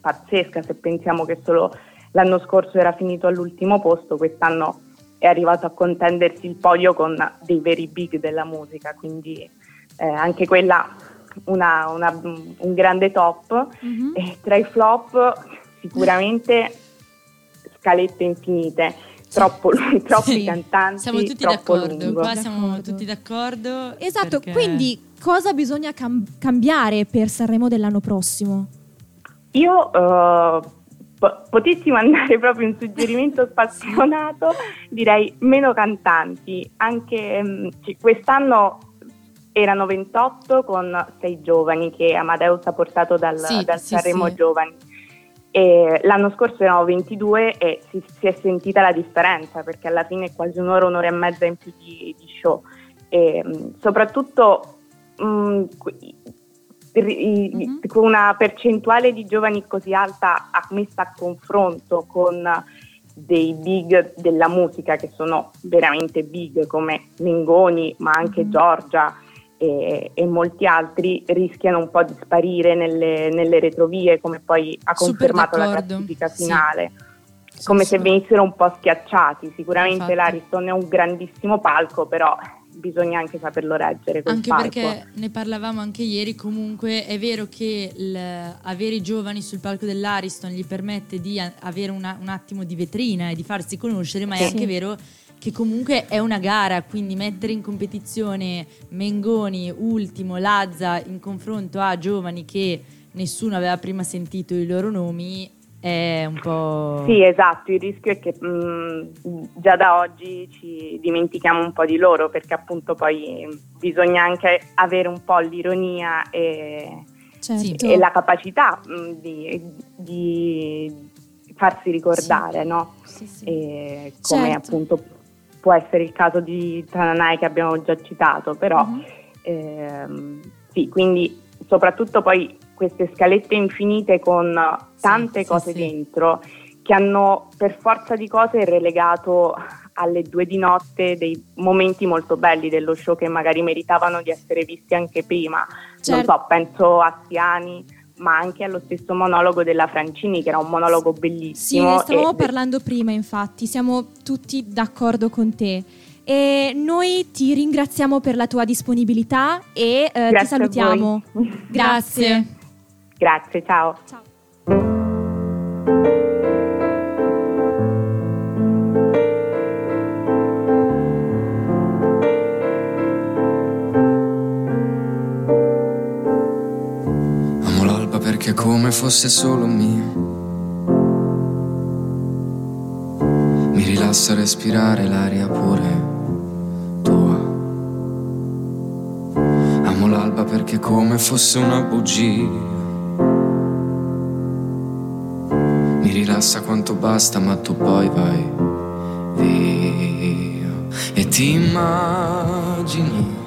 [SPEAKER 6] pazzesca, se pensiamo che solo l'anno scorso era finito all'ultimo posto, quest'anno è arrivato a contendersi il podio con dei veri big della musica, quindi eh, anche quella una- una- un grande top.
[SPEAKER 2] Mhm.
[SPEAKER 6] E tra i flop sicuramente scalette infinite, troppo lunghi, troppi
[SPEAKER 1] Sì,
[SPEAKER 6] cantanti,
[SPEAKER 1] Siamo tutti
[SPEAKER 6] troppo
[SPEAKER 1] d'accordo,
[SPEAKER 6] lungo.
[SPEAKER 1] qua siamo
[SPEAKER 2] D'accordo.
[SPEAKER 1] tutti d'accordo.
[SPEAKER 2] Esatto,
[SPEAKER 1] perché-
[SPEAKER 2] quindi cosa bisogna cam- cambiare per Sanremo dell'anno prossimo?
[SPEAKER 6] Io eh, po- potessi mandare proprio un suggerimento spassionato, direi meno cantanti, anche ci- quest'anno erano 28 con 6 giovani che Amadeus ha portato dal,
[SPEAKER 1] Sì,
[SPEAKER 6] dal
[SPEAKER 1] sì,
[SPEAKER 6] Sanremo
[SPEAKER 1] sì.
[SPEAKER 6] Giovani. E l'anno scorso erano 22 e si, si è sentita la differenza perché alla fine è quasi un'ora, un'ora e mezza in più di, di show. E, mm, soprattutto mm, i- i-
[SPEAKER 2] Mhm.
[SPEAKER 6] con una percentuale di giovani così alta messa a confronto con dei big della musica che sono veramente big come Mengoni ma anche
[SPEAKER 2] Mhm.
[SPEAKER 6] Giorgia e, e molti altri rischiano un po' di sparire nelle, nelle retrovie come poi ha confermato la classifica finale
[SPEAKER 1] Sì,
[SPEAKER 6] come
[SPEAKER 1] sì.
[SPEAKER 6] se venissero un po' schiacciati sicuramente
[SPEAKER 1] Infatti.
[SPEAKER 6] l'Ariston è un grandissimo palco però bisogna anche saperlo reggere
[SPEAKER 1] Anche
[SPEAKER 6] palco.
[SPEAKER 1] perché ne parlavamo anche ieri, comunque è vero che il- avere i giovani sul palco dell'Ariston gli permette di a- avere una- un attimo di vetrina e di farsi conoscere, ma è anche vero che comunque è una gara, quindi mettere in competizione Mengoni, Ultimo, Lazza in confronto a giovani che nessuno aveva prima sentito i loro nomi è un po'...
[SPEAKER 6] Sì, esatto, il rischio è che mh, già da oggi ci dimentichiamo un po' di loro perché appunto poi bisogna anche avere un po' l'ironia e,
[SPEAKER 2] Certo.
[SPEAKER 6] e la capacità mh, di, di farsi ricordare, no?
[SPEAKER 2] Sì, sì.
[SPEAKER 6] Come
[SPEAKER 2] Certo.
[SPEAKER 6] appunto può essere il caso di Tananai che abbiamo già citato, però
[SPEAKER 2] Mhm.
[SPEAKER 6] ehm, sì, quindi soprattutto poi queste scalette infinite con tante
[SPEAKER 1] sì,
[SPEAKER 6] cose
[SPEAKER 1] sì.
[SPEAKER 6] dentro che hanno per forza di cose relegato alle due di notte dei momenti molto belli dello show che magari meritavano di essere visti anche prima. Non
[SPEAKER 2] Certo.
[SPEAKER 6] so, penso a Siani ma anche allo stesso monologo della Francini, che era un monologo
[SPEAKER 2] Sì,
[SPEAKER 6] bellissimo.
[SPEAKER 2] ne stavamo
[SPEAKER 6] e-
[SPEAKER 2] parlando prima, infatti, siamo tutti d'accordo con te. E noi ti ringraziamo per la tua disponibilità e eh, ti salutiamo. Grazie.
[SPEAKER 6] Grazie, ciao.
[SPEAKER 2] Ciao.
[SPEAKER 7] È come fosse solo mia. Mi rilassa respirare l'aria pure tua. Amo l'alba perché come fosse una bugia. Mi rilassa quanto basta, ma tu poi vai via. E ti immagini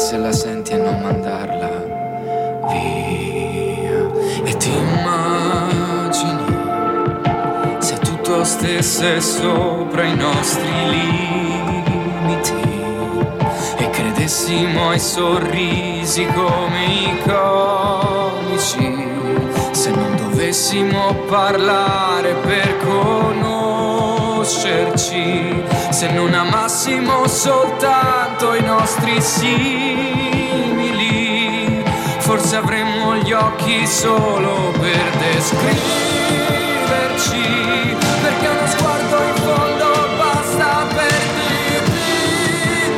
[SPEAKER 7] Se la senti e non mandarla via. E ti immagini se tutto stesse sopra i nostri limiti e credessimo ai sorrisi come i comici. Se non dovessimo parlare per conoscerci, se non amassimo soltanto i nostri simili, forse avremmo gli occhi solo per descriverci, perché uno sguardo in fondo basta per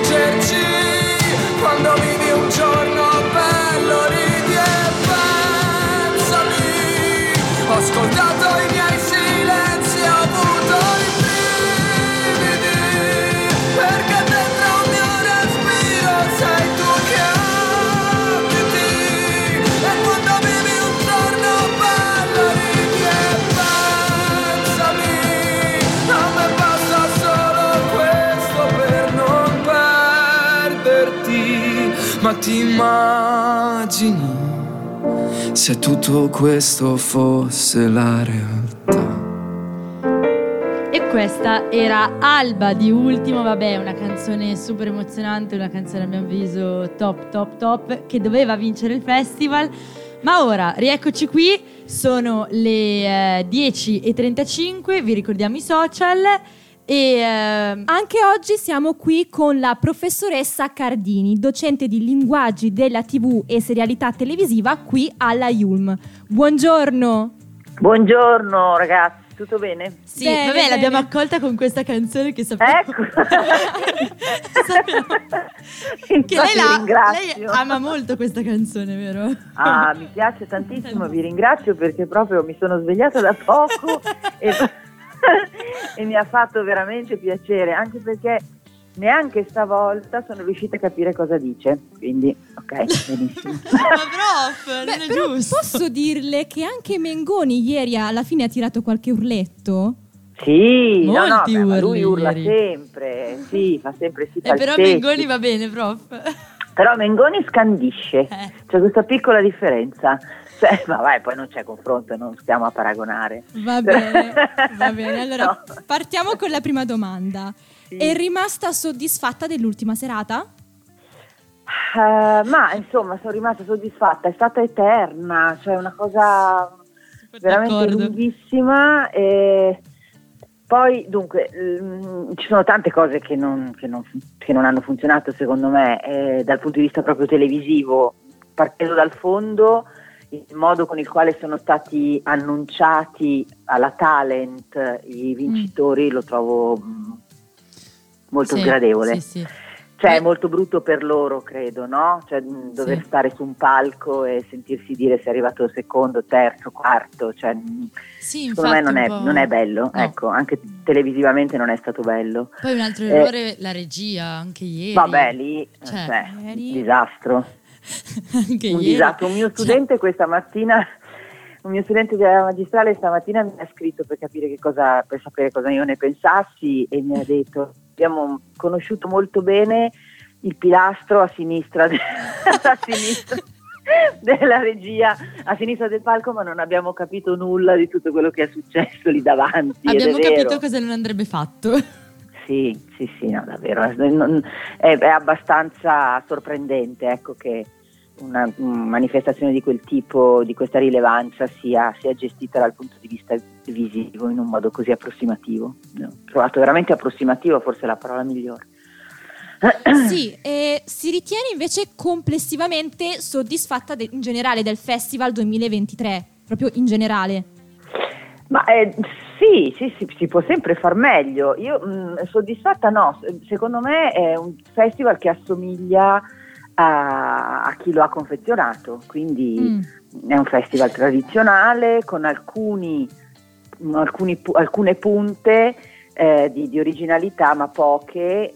[SPEAKER 7] dipingerci. Quando vivi un giorno ti immagini se tutto questo fosse la realtà.
[SPEAKER 1] E questa era Alba di Ultimo, vabbè, una canzone super emozionante, una canzone a mio avviso top, top, top, che doveva vincere il festival. Ma ora, rieccoci qui, sono le eh, 10.35, vi ricordiamo i social e... ehm,
[SPEAKER 2] Anche oggi siamo qui con la professoressa Cardini, docente di linguaggi della TV e serialità televisiva qui alla Yulm. Buongiorno.
[SPEAKER 8] Buongiorno ragazzi, tutto bene?
[SPEAKER 1] sì,
[SPEAKER 2] Bene,
[SPEAKER 1] vabbè, l'abbiamo
[SPEAKER 2] bene.
[SPEAKER 1] accolta con questa canzone che sappiamo...
[SPEAKER 8] Ecco.
[SPEAKER 1] sappiamo che
[SPEAKER 8] Infatti
[SPEAKER 1] lei, la- lei ama molto questa canzone, vero?
[SPEAKER 8] Ah, mi piace tantissimo, vi ringrazio perché proprio mi sono svegliata da poco e, e mi ha fatto veramente piacere, anche perché neanche stavolta sono riuscita a capire cosa dice. Quindi, ok, benissimo.
[SPEAKER 1] Ma prof, non
[SPEAKER 2] Beh,
[SPEAKER 1] è
[SPEAKER 2] però
[SPEAKER 1] giusto.
[SPEAKER 2] posso dirle che anche Mengoni ieri alla fine ha tirato qualche urletto?
[SPEAKER 8] Sì, no, no,
[SPEAKER 1] Molti
[SPEAKER 8] beh, ma lui
[SPEAKER 1] urli
[SPEAKER 8] urla
[SPEAKER 1] ieri.
[SPEAKER 8] sempre, sì, fa sempre sì
[SPEAKER 1] Eh, però. Mengoni va bene, prof.
[SPEAKER 8] Però Mengoni scandisce,
[SPEAKER 1] Eh.
[SPEAKER 8] c'è questa piccola differenza. Cioè, ma vai, poi non c'è confronto, non stiamo a paragonare.
[SPEAKER 2] Va bene, va bene. Allora,
[SPEAKER 8] No.
[SPEAKER 2] partiamo con la prima domanda.
[SPEAKER 8] Sì.
[SPEAKER 2] È rimasta soddisfatta dell'ultima serata?
[SPEAKER 8] Eh, ma insomma, sono rimasta soddisfatta, è stata eterna, cioè una cosa veramente
[SPEAKER 1] D'accordo.
[SPEAKER 8] lunghissima. E... Poi, dunque, mm, ci sono tante cose che non, che non- che non hanno funzionato secondo me eh, dal punto di vista proprio televisivo, partendo dal fondo, il modo con il quale sono stati annunciati alla talent i vincitori lo trovo mm, molto
[SPEAKER 1] Sì,
[SPEAKER 8] sgradevole.
[SPEAKER 1] Sì, sì.
[SPEAKER 8] Cioè, è
[SPEAKER 1] Beh-
[SPEAKER 8] molto brutto per loro, credo, no? Cioè, mh, dover
[SPEAKER 1] Sì.
[SPEAKER 8] stare su un palco e sentirsi dire se è arrivato secondo, terzo, quarto. Cioè, mh,
[SPEAKER 1] Sì,
[SPEAKER 8] secondo me non è, non è bello.
[SPEAKER 1] No.
[SPEAKER 8] Ecco, anche televisivamente non è stato bello.
[SPEAKER 1] Poi un altro
[SPEAKER 8] Eh,
[SPEAKER 1] errore, la regia, anche ieri.
[SPEAKER 8] Vabbè, lì,
[SPEAKER 1] Cioè,
[SPEAKER 8] cioè,
[SPEAKER 2] ieri-
[SPEAKER 8] disastro.
[SPEAKER 1] anche
[SPEAKER 8] un
[SPEAKER 1] ieri.
[SPEAKER 8] disastro. Un mio
[SPEAKER 1] Cioè,
[SPEAKER 8] studente questa mattina, un mio studente della magistrale stamattina mi ha scritto per capire che cosa, per sapere cosa io ne pensassi e mi ha detto abbiamo conosciuto molto bene il pilastro a sinistra, de- a sinistra della regia, a sinistra del palco, ma non abbiamo capito nulla di tutto quello che è successo lì davanti.
[SPEAKER 1] abbiamo capito cosa non andrebbe fatto.
[SPEAKER 8] Sì, sì, sì, no, davvero. È, non- è- è abbastanza sorprendente ecco, che una mm, manifestazione di quel tipo, di questa rilevanza, sia, sia gestita dal punto di vista visivo in un modo così approssimativo. Ho trovato veramente approssimativo, forse la parola migliore.
[SPEAKER 2] Sì, e si ritiene invece complessivamente soddisfatta de- in generale del Festival 2023, proprio in generale.
[SPEAKER 8] Ma eh, sì, sì, sì, si può sempre far meglio. Io mh, soddisfatta no, secondo me è un festival che assomiglia a, a chi lo ha confezionato, quindi
[SPEAKER 1] Mm.
[SPEAKER 8] è un festival tradizionale con alcuni, alcuni alcune punte eh, di, di originalità, ma poche,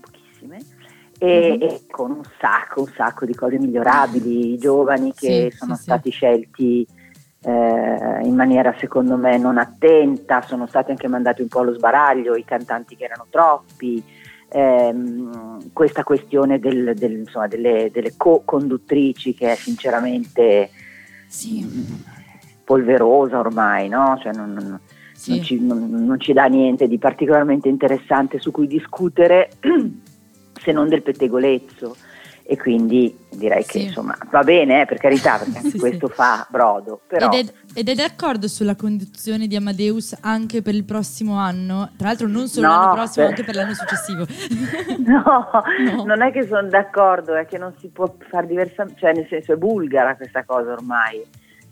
[SPEAKER 8] pochissime. E,
[SPEAKER 1] Mhm.
[SPEAKER 8] e con un sacco, un sacco di cose migliorabili, i giovani che
[SPEAKER 1] Sì,
[SPEAKER 8] sono
[SPEAKER 1] sì, sì.
[SPEAKER 8] stati scelti eh, in maniera secondo me non attenta, sono stati anche mandati un po' allo sbaraglio, i cantanti che erano troppi, ehm, questa questione del- del- insomma, delle, delle co-conduttrici che è sinceramente
[SPEAKER 1] Sì,
[SPEAKER 8] polverosa ormai, no? Cioè non, non-
[SPEAKER 1] sì.
[SPEAKER 8] non ci, non- non ci dà niente di particolarmente interessante su cui discutere se non del pettegolezzo. E quindi direi che
[SPEAKER 1] Sì.
[SPEAKER 8] insomma va bene, eh, per carità, perché anche
[SPEAKER 1] Sì,
[SPEAKER 8] questo
[SPEAKER 1] sì.
[SPEAKER 8] fa brodo. Però
[SPEAKER 1] Ed, è, ed è d'accordo sulla conduzione di Amadeus anche per il prossimo anno? Tra l'altro non solo
[SPEAKER 8] No,
[SPEAKER 1] l'anno prossimo,
[SPEAKER 8] per-
[SPEAKER 1] anche per l'anno successivo.
[SPEAKER 8] No,
[SPEAKER 1] No.
[SPEAKER 8] non è che sono d'accordo, è che non si può fare diversamente, cioè nel senso è bulgara questa cosa ormai.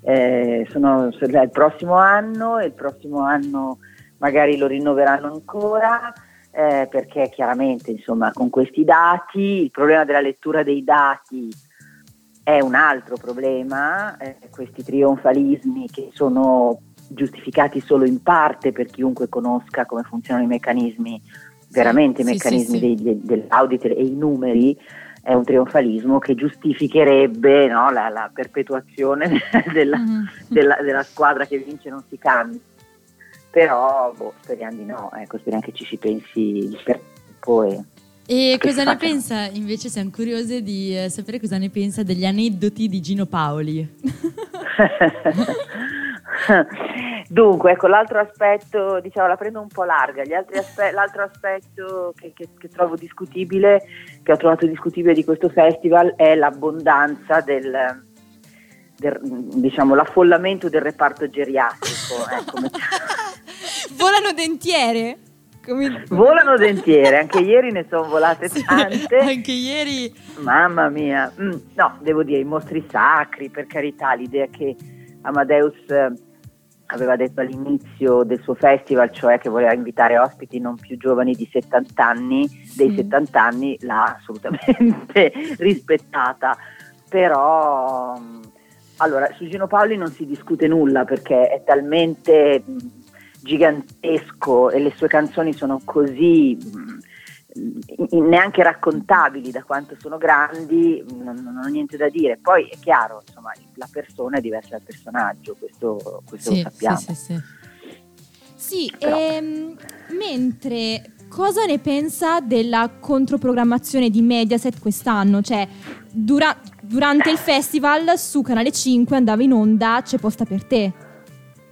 [SPEAKER 8] Eh, sono, il prossimo anno e il prossimo anno magari lo rinnoveranno ancora eh, perché chiaramente insomma con questi dati il problema della lettura dei dati è un altro problema, eh, questi trionfalismi che sono giustificati solo in parte per chiunque conosca come funzionano i meccanismi, veramente i
[SPEAKER 1] sì,
[SPEAKER 8] meccanismi
[SPEAKER 1] sì, sì.
[SPEAKER 8] dei- dell'audit e i numeri, è un trionfalismo che giustificherebbe no, la, la perpetuazione della,
[SPEAKER 1] Mhm.
[SPEAKER 8] della- della squadra che vince non si cambia. Però boh, speriamo di no, ecco, speriamo che ci si pensi per tempo e
[SPEAKER 1] E cosa ne pensa? Invece siamo curiose di eh, sapere cosa ne pensa degli aneddoti di Gino Paoli.
[SPEAKER 8] Dunque, ecco, l'altro aspetto, diciamo, la prendo un po' larga. Gli altri aspe- l'altro aspetto che, che- che trovo discutibile, che ho trovato discutibile di questo festival, è l'abbondanza del, del- diciamo, l'affollamento del reparto geriatrico. ecco,
[SPEAKER 2] Volano dentiere. Come-
[SPEAKER 8] Volano dentiere, anche ieri ne sono volate tante.
[SPEAKER 1] Anche ieri
[SPEAKER 8] Mamma mia, Mm, no, devo dire i mostri sacri, per carità, l'idea che Amadeus eh, aveva detto all'inizio del suo festival, cioè che voleva invitare ospiti non più giovani di 70 anni, dei
[SPEAKER 1] Sì.
[SPEAKER 8] 70 anni l'ha assolutamente rispettata, però mm, allora su Gino Paoli non si discute nulla perché è talmente mm, gigantesco e le sue canzoni sono così mm, neanche raccontabili da quanto sono grandi, non, non ho niente da dire. Poi è chiaro, insomma, la persona è diversa dal personaggio, questo, questo
[SPEAKER 1] sì,
[SPEAKER 8] lo sappiamo.
[SPEAKER 1] sì, sì, sì.
[SPEAKER 2] Ehm, mentre cosa ne pensa della controprogrammazione di Mediaset quest'anno? Cioè, dura- durante il festival su Canale 5 andava in onda C'è posta per te.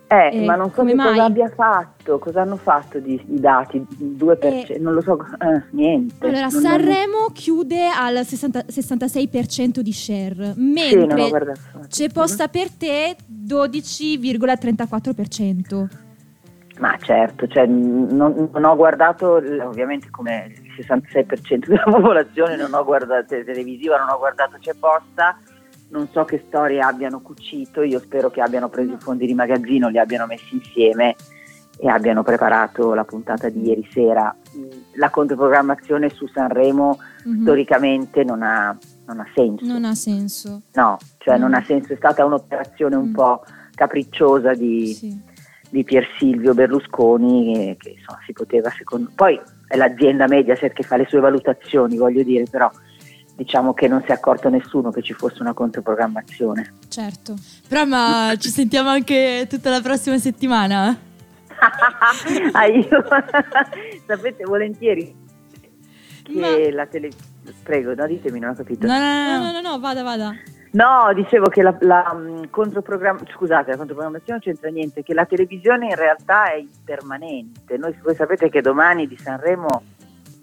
[SPEAKER 8] Eh,
[SPEAKER 2] Eh,
[SPEAKER 8] ma non so
[SPEAKER 2] mai?
[SPEAKER 8] cosa abbia fatto, cosa hanno fatto di, i dati, il 2%,
[SPEAKER 2] Eh,
[SPEAKER 8] non lo so, eh, niente.
[SPEAKER 2] Allora, Sanremo chiude al 60 66% di share,
[SPEAKER 8] Sì,
[SPEAKER 2] mentre
[SPEAKER 8] guardato.
[SPEAKER 2] C'è posta per te 12,34%.
[SPEAKER 8] Ma certo, cioè, non, non, ho guardato, ovviamente come il 66% della popolazione, non ho guardato televisiva, non ho guardato C'è Posta, non so che storie abbiano cucito, io spero che abbiano preso i fondi di magazzino, li abbiano messi insieme e abbiano preparato la puntata di ieri sera. La controprogrammazione su Sanremo mm-hmm. storicamente non ha, non ha, senso.
[SPEAKER 2] Non ha senso.
[SPEAKER 8] No, cioè mm. non ha senso, è stata un'operazione un mm. po' capricciosa di... Sì di Pier Silvio Berlusconi che, insomma, si poteva secondo poi è l'azienda Mediaset che fa le sue valutazioni voglio dire però diciamo che non si è accorto nessuno che ci fosse una controprogrammazione.
[SPEAKER 2] Certo.
[SPEAKER 1] Però ma ci sentiamo anche tutta la prossima settimana?
[SPEAKER 8] Ah, io? Sapete volentieri. Che ma... la televisione prego no ditemi non ho capito.
[SPEAKER 2] No no no no, no, no vada vada.
[SPEAKER 8] No, dicevo che la, la mm, controprogrammazione, scusate, la controprogrammazione non c'entra niente, che la televisione in realtà è impermanente. Noi, voi sapete che domani di Sanremo,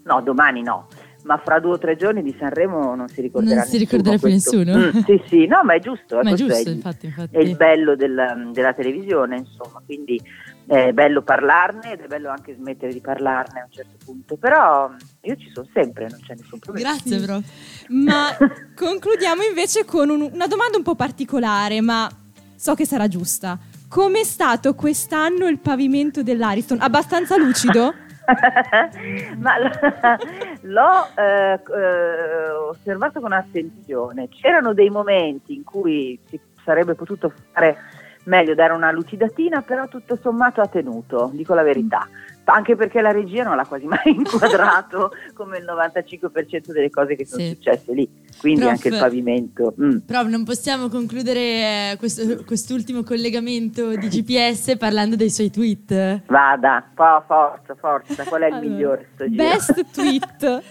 [SPEAKER 8] no, domani no, ma fra due o tre giorni di Sanremo non si ricorderà
[SPEAKER 1] non si ricorderà più nessuno.
[SPEAKER 8] Mm, sì, sì, no, ma è giusto.
[SPEAKER 1] Ma
[SPEAKER 8] è
[SPEAKER 1] giusto,
[SPEAKER 8] è,
[SPEAKER 1] infatti, infatti.
[SPEAKER 8] è il bello del, della televisione, insomma, quindi è bello parlarne ed è bello anche smettere di parlarne a un certo punto, però io ci sono sempre, non c'è nessun problema.
[SPEAKER 1] Grazie bro.
[SPEAKER 2] Ma concludiamo invece con un, una domanda un po' particolare, ma so che sarà giusta. Com'è stato quest'anno il pavimento dell'Ariston? Abbastanza lucido?
[SPEAKER 8] Ma l'ho eh, eh, osservato con attenzione. C'erano dei momenti in cui si sarebbe potuto fare meglio dare una lucidatina, però tutto sommato ha tenuto, dico la verità. Anche perché la regia non l'ha quasi mai inquadrato come il 95% delle cose che sono sì. successe lì. Quindi Prof, anche il pavimento.
[SPEAKER 1] Mm. Però non possiamo concludere eh, questo, quest'ultimo collegamento di GPS parlando dei suoi tweet.
[SPEAKER 8] Vada, forza, forza. Qual è il allora, migliore sto giro?
[SPEAKER 2] Best tweet.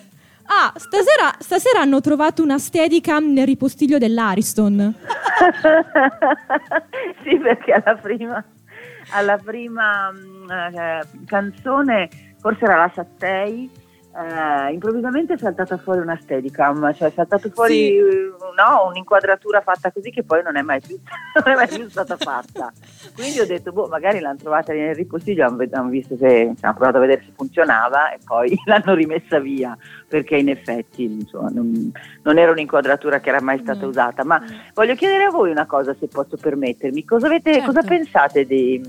[SPEAKER 2] Ah, stasera, stasera, hanno trovato una steadicam nel ripostiglio dell'Ariston.
[SPEAKER 8] sì, perché alla prima, alla prima mm, eh, canzone, forse era la Sattei, eh, improvvisamente è saltata fuori una steadicam, cioè è saltata fuori sì. no, un'inquadratura fatta così che poi non è mai più, non è mai più stata fatta. Quindi ho detto, boh, magari l'hanno trovata nel ripostiglio, hanno, hanno visto se, hanno provato a vedere se funzionava e poi l'hanno rimessa via, perché in effetti insomma, non, non, era un'inquadratura che era mai stata mm. usata. Ma mm. voglio chiedere a voi una cosa, se posso permettermi, cosa, avete, certo. cosa pensate di,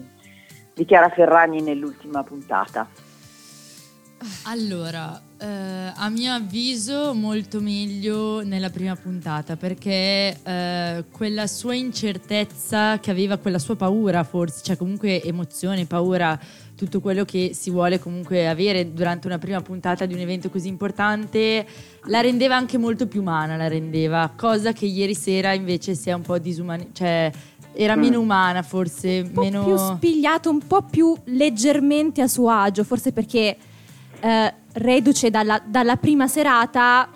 [SPEAKER 8] di Chiara Ferragni nell'ultima puntata?
[SPEAKER 1] Allora, eh, a mio avviso molto meglio nella prima puntata perché eh, quella sua incertezza che aveva, quella sua paura forse, cioè comunque emozione, paura, tutto quello che si vuole comunque avere durante una prima puntata di un evento così importante, la rendeva anche molto più umana, la rendeva, cosa che ieri sera invece si è un po' disumana, cioè era meno mm. umana forse,
[SPEAKER 2] un po'
[SPEAKER 1] meno...
[SPEAKER 2] più spigliato, un po' più leggermente a suo agio, forse perché eh, reduce dalla, dalla, prima serata,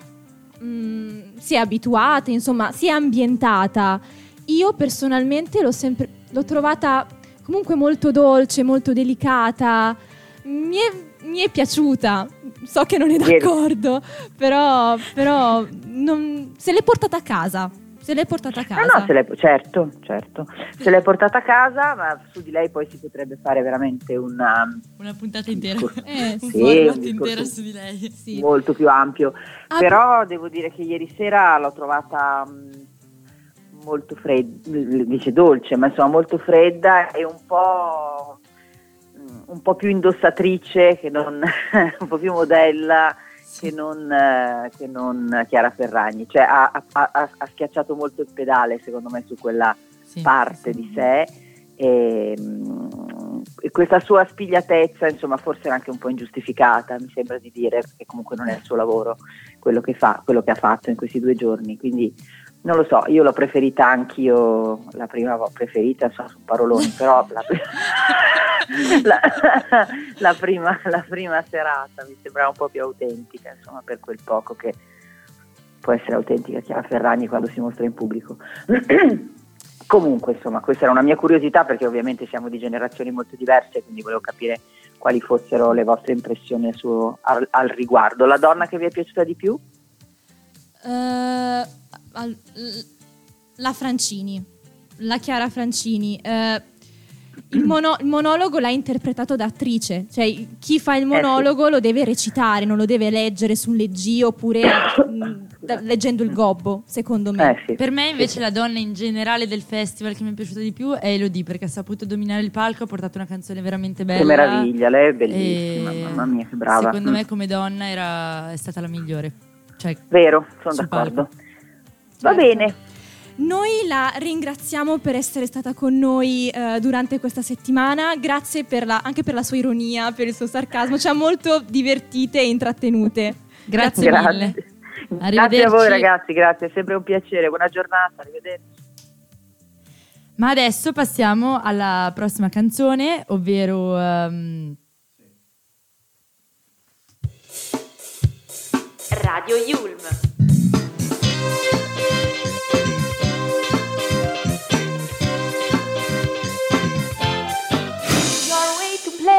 [SPEAKER 2] mh, mm, si è abituata, insomma, si è ambientata. Io personalmente l'ho sempre l'ho trovata comunque molto dolce, molto delicata. Mi è, mi è piaciuta. So che non è d'accordo, però, però non, se l'è portata a casa. Se l'hai portata a casa?
[SPEAKER 8] No, no, se l'hai, certo, certo. Se l'hai portata a casa, ma su di lei poi si potrebbe fare veramente una...
[SPEAKER 1] Una puntata intera.
[SPEAKER 2] Eh,
[SPEAKER 1] un sì, un intero su di lei.
[SPEAKER 8] Sì. Molto più ampio. Ah, Però devo dire che ieri sera l'ho trovata mh, molto fredda, dice dolce, ma insomma molto fredda e un po', un po' più indossatrice, che non, un po' più modella che non, eh, che non, Chiara Ferragni, cioè ha, ha, ha, schiacciato molto il pedale secondo me su quella sì, parte sì. di sé. E, mm, e, questa sua spigliatezza insomma forse era anche un po' ingiustificata mi sembra di dire perché comunque non è il suo lavoro quello che, fa, quello che ha fatto in questi due giorni. Quindi non lo so, io l'ho preferita anch'io la prima volta, preferita sono paroloni, però la, la, la, prima, la, prima, serata mi sembrava un po' più autentica, insomma, per quel poco che può essere autentica Chiara Ferragni quando si mostra in pubblico. Comunque, insomma, questa era una mia curiosità perché ovviamente siamo di generazioni molto diverse, quindi volevo capire quali fossero le vostre impressioni su, al, al, riguardo. La donna che vi è piaciuta di più?
[SPEAKER 2] Uh, la Francini, la Chiara Francini. Uh, il, mono- il monologo l'ha interpretato da attrice, cioè chi fa il monologo lo deve recitare, non lo deve leggere su un leggio oppure mh, leggendo il gobbo, secondo me.
[SPEAKER 8] Eh sì.
[SPEAKER 1] Per me invece la donna in generale del festival che mi è piaciuta di più è Elodie perché ha saputo dominare il palco, ha portato una canzone veramente bella.
[SPEAKER 8] Che meraviglia, lei è bellissima,
[SPEAKER 1] e
[SPEAKER 8] mamma mia, che brava.
[SPEAKER 1] Secondo
[SPEAKER 8] Mm.
[SPEAKER 1] me come donna era, è stata la migliore. Cioè,
[SPEAKER 8] Vero, sono d'accordo.
[SPEAKER 1] palco.
[SPEAKER 8] Va
[SPEAKER 2] Certo.
[SPEAKER 8] bene,
[SPEAKER 2] Noi la ringraziamo per essere stata con noi eh, durante questa settimana, grazie per la- anche per la sua ironia, per il suo sarcasmo, ci ha molto divertite e intrattenute.
[SPEAKER 1] grazie,
[SPEAKER 8] grazie.
[SPEAKER 1] mille.
[SPEAKER 8] Grazie a voi ragazzi, grazie, è sempre un piacere. Buona giornata, arrivederci.
[SPEAKER 1] Ma adesso passiamo alla prossima canzone, ovvero... ehm,
[SPEAKER 9] Radio Yulm.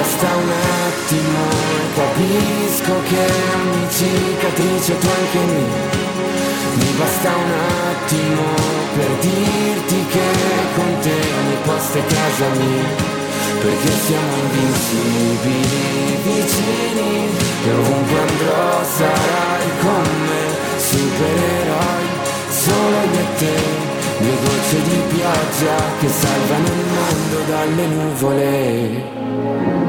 [SPEAKER 10] basta un attimo e capisco che ogni cicatrice tu anche mia Mi basta un attimo per dirti che con te ogni posto è casa mia. Perché siamo invincibili vicini E ovunque andrò sarai con me Supereroi solo io e te. Due gocce di pioggia che salvano il mondo dalle nuvole.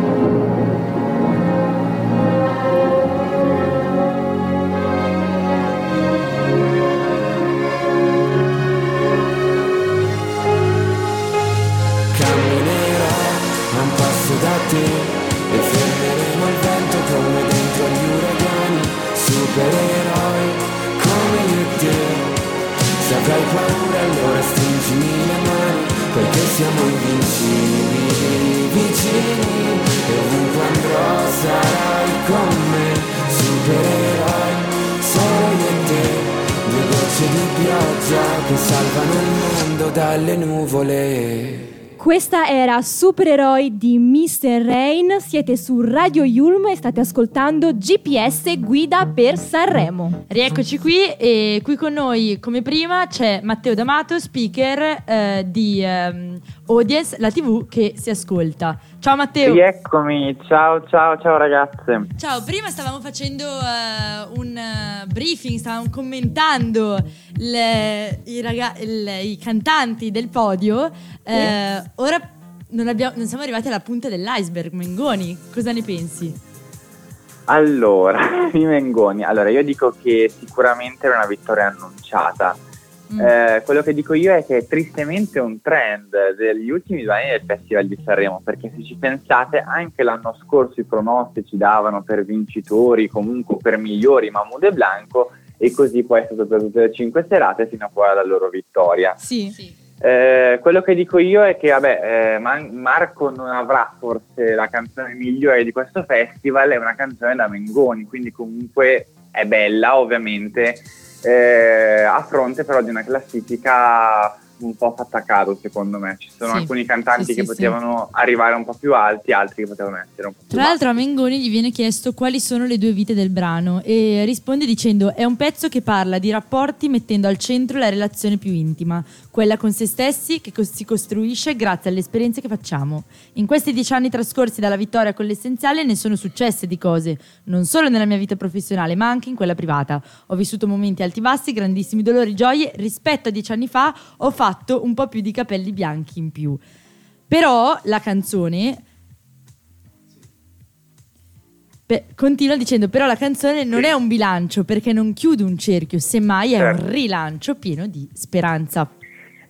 [SPEAKER 10] Perché siamo invincibili vicini e ovunque andrò sarai con me, supereroi solo io e te. Due gocce di pioggia che salvano il mondo dalle nuvole.
[SPEAKER 2] Questa era Supereroi Mr. Rain, siete su Radio Yulm e state ascoltando GPS Guida per Sanremo.
[SPEAKER 1] Rieccoci qui e qui con noi come prima c'è Matteo D'Amato, speaker eh, di ehm, Audience, la tv che si ascolta. Ciao Matteo.
[SPEAKER 4] Rieccomi, ciao ciao ciao ragazze.
[SPEAKER 1] Ciao, prima stavamo facendo eh, un eh, briefing, stavamo commentando le- i, raga- il- i cantanti del podio. eh, ora non, abbiamo- non siamo arrivati alla punta dell'iceberg, Mengoni. Cosa ne pensi?
[SPEAKER 4] Allora, i Mengoni. Allora, io dico che sicuramente era una vittoria annunciata,
[SPEAKER 1] Mm.
[SPEAKER 4] Eh, quello che dico io è che è tristemente un trend degli ultimi due anni del Festival di Sanremo, perché se ci pensate anche l'anno scorso i pronostici davano per vincitori, comunque per migliori Mahmoud e Blanco, e così poi è stato per tutte le cinque serate fino a poi alla loro vittoria.
[SPEAKER 2] Sì.
[SPEAKER 4] Eh, quello che dico io è che vabbè, eh, Marco non avrà forse la canzone migliore di questo festival, è una canzone da Mengoni, quindi comunque è bella ovviamente, eh, a fronte però di una classifica un po' fatta a caso secondo me, ci sono
[SPEAKER 1] Sì.
[SPEAKER 4] alcuni cantanti
[SPEAKER 1] Sì,
[SPEAKER 4] che
[SPEAKER 1] sì,
[SPEAKER 4] potevano arrivare un po' più alti, altri che potevano essere un po' più
[SPEAKER 1] Tra l'altro a Mengoni gli viene chiesto quali sono le due vite del brano e risponde dicendo è un pezzo che parla di rapporti mettendo al centro la relazione più intima, quella con se stessi che si costruisce grazie alle esperienze che facciamo. In questi dieci anni trascorsi dalla vittoria con l'essenziale ne sono successe di cose, non solo nella mia vita professionale ma anche in quella privata. Ho vissuto momenti alti bassi, grandissimi dolori, gioie, rispetto a dieci anni fa ho fatto un po' più di capelli bianchi in più. Però la canzone Pe- continua dicendo però la canzone non
[SPEAKER 4] Sì.
[SPEAKER 1] è un bilancio perché non chiude un cerchio, semmai è
[SPEAKER 4] Certo.
[SPEAKER 1] un rilancio pieno di speranza.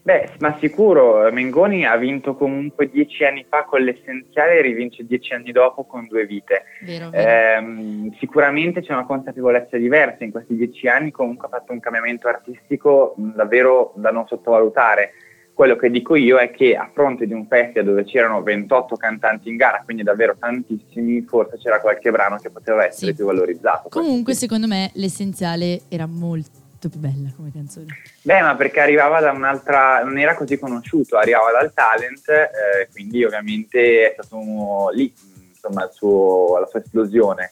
[SPEAKER 4] Beh, ma sicuro, Mengoni ha vinto comunque dieci anni fa con l'essenziale e rivince dieci anni dopo con due vite.
[SPEAKER 1] Vero,
[SPEAKER 4] Ehm, sicuramente c'è una consapevolezza diversa in questi dieci anni, comunque ha fatto un cambiamento artistico mh, davvero da non sottovalutare. Quello che dico io è che a fronte di un festival dove c'erano 28 cantanti in gara, quindi davvero tantissimi, forse c'era qualche brano che poteva essere
[SPEAKER 1] Sì.
[SPEAKER 4] più valorizzato.
[SPEAKER 1] Comunque secondo me l'essenziale era molto più bella come canzone.
[SPEAKER 4] Beh, ma perché arrivava da un'altra, non era così conosciuto, arrivava dal talent, eh, quindi ovviamente è stato lì, insomma, suo- la sua esplosione.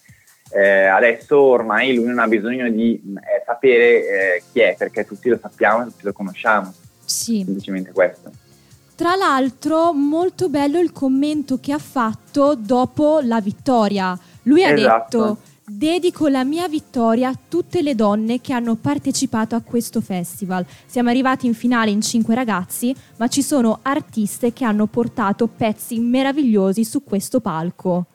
[SPEAKER 4] Eh, adesso ormai lui non ha bisogno di eh, sapere eh, chi è, perché tutti lo sappiamo, tutti lo conosciamo,
[SPEAKER 2] Sì.
[SPEAKER 4] semplicemente questo.
[SPEAKER 2] Tra l'altro, molto bello il commento che ha fatto dopo la vittoria. Lui ha
[SPEAKER 4] Esatto.
[SPEAKER 2] detto: Dedico la mia vittoria a tutte le donne che hanno partecipato a questo festival. Siamo arrivati in finale in cinque ragazzi, ma ci sono artiste che hanno portato pezzi meravigliosi su questo palco.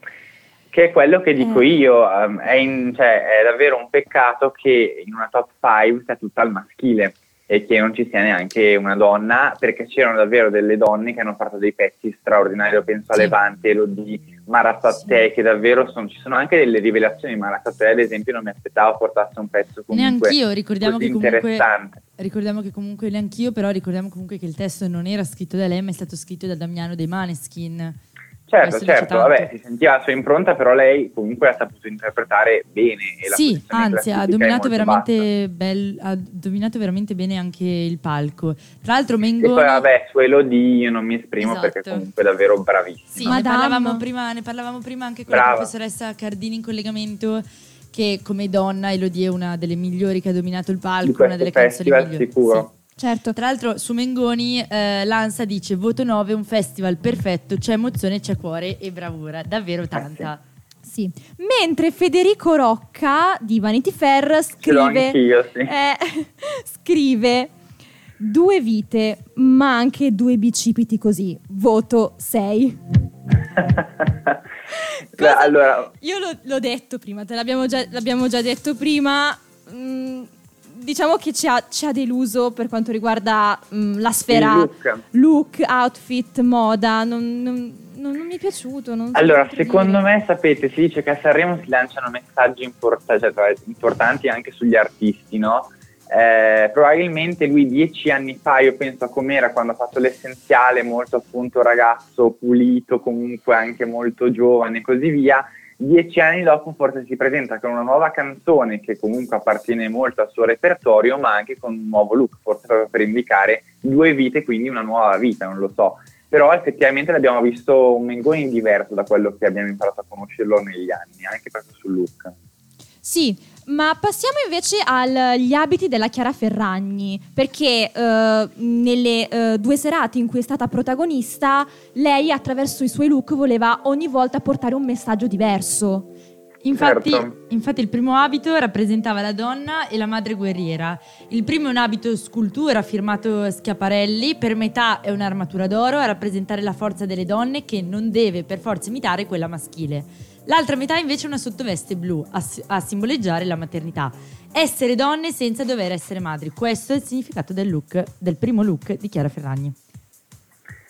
[SPEAKER 4] Che è quello che dico
[SPEAKER 2] Eh.
[SPEAKER 4] io, ehm, è, in- cioè, è davvero un peccato che in una top 5 sia tutta al maschile e che non ci sia neanche una donna, perché c'erano davvero delle donne che hanno fatto dei pezzi straordinari, penso a
[SPEAKER 1] Sì.
[SPEAKER 4] Levante, Elodie, Marasattei, che davvero sono, ci sono anche delle rivelazioni, Marasattei ad esempio non mi aspettavo portasse un pezzo comunque
[SPEAKER 1] Neanch'io, ricordiamo che comunque ricordiamo che comunque neanch'io, però ricordiamo comunque che il testo non era scritto da lei, ma è stato scritto da Damiano dei Maneskin.
[SPEAKER 4] Certo, certo, vabbè, si sentiva la sua impronta, però lei comunque ha saputo interpretare bene. E la
[SPEAKER 1] Sì, anzi, ha dominato, bel- ha dominato veramente bene anche il palco. Tra l'altro
[SPEAKER 4] E
[SPEAKER 1] Mengoni...
[SPEAKER 4] poi vabbè, su Elodie io non mi esprimo
[SPEAKER 1] Esatto.
[SPEAKER 4] perché comunque è davvero bravissimo.
[SPEAKER 1] Sì, ne parlavamo, prima, ne parlavamo prima anche con
[SPEAKER 4] Brava.
[SPEAKER 1] la professoressa Cardini in collegamento che come donna Elodie è una delle migliori che ha dominato il palco, una delle canzoni
[SPEAKER 4] festival
[SPEAKER 1] migliori.
[SPEAKER 4] sicuro.
[SPEAKER 1] Sì.
[SPEAKER 2] Certo.
[SPEAKER 1] Tra l'altro su Mengoni eh, l'Ansa dice voto 9, un festival perfetto, c'è emozione, c'è cuore e bravura, davvero tanta.
[SPEAKER 2] Sì. Mentre Federico Rocca di Vanity Fair
[SPEAKER 4] Ce l'ho
[SPEAKER 2] scrive,
[SPEAKER 4] sì.
[SPEAKER 2] eh, scrive due vite, ma anche due bicipiti così. Voto 6. Cosa-
[SPEAKER 4] allora,
[SPEAKER 2] Io l'ho, l'ho detto prima, te l'abbiamo già, l'abbiamo già detto prima. mm, diciamo che ci ha, ci ha deluso per quanto riguarda mm, la sfera
[SPEAKER 4] look.
[SPEAKER 2] look, outfit, moda. Non, non- non- non mi è piaciuto.
[SPEAKER 4] Allora, secondo
[SPEAKER 2] dire.
[SPEAKER 4] me, sapete, si dice che a Sanremo si lanciano messaggi import- cioè, importanti anche sugli artisti, no? Eh, probabilmente lui dieci anni fa, io penso a com'era quando ha fatto l'essenziale, molto appunto ragazzo, pulito, comunque anche molto giovane e così via. Dieci anni dopo forse si presenta con una nuova canzone che comunque appartiene molto al suo repertorio, ma anche con un nuovo look, forse proprio per indicare due vite, quindi una nuova vita, non lo so. Però effettivamente l'abbiamo visto un Mengoni diverso da quello che abbiamo imparato a conoscerlo negli anni, anche proprio sul look.
[SPEAKER 2] Sì, ma passiamo invece agli abiti della Chiara Ferragni, perché eh, nelle eh, due serate in cui è stata protagonista, lei attraverso i suoi look voleva ogni volta portare un messaggio diverso.
[SPEAKER 1] Infatti,
[SPEAKER 4] Certo.
[SPEAKER 1] infatti il primo abito rappresentava la donna e la madre guerriera. Il primo è un abito scultura firmato Schiaparelli, per metà è un'armatura d'oro a rappresentare la forza delle donne che non deve per forza imitare quella maschile. L'altra metà invece è una sottoveste blu a, a simboleggiare la maternità. Essere donne senza dover essere madri. Questo è il significato del look, del primo look di Chiara Ferragni.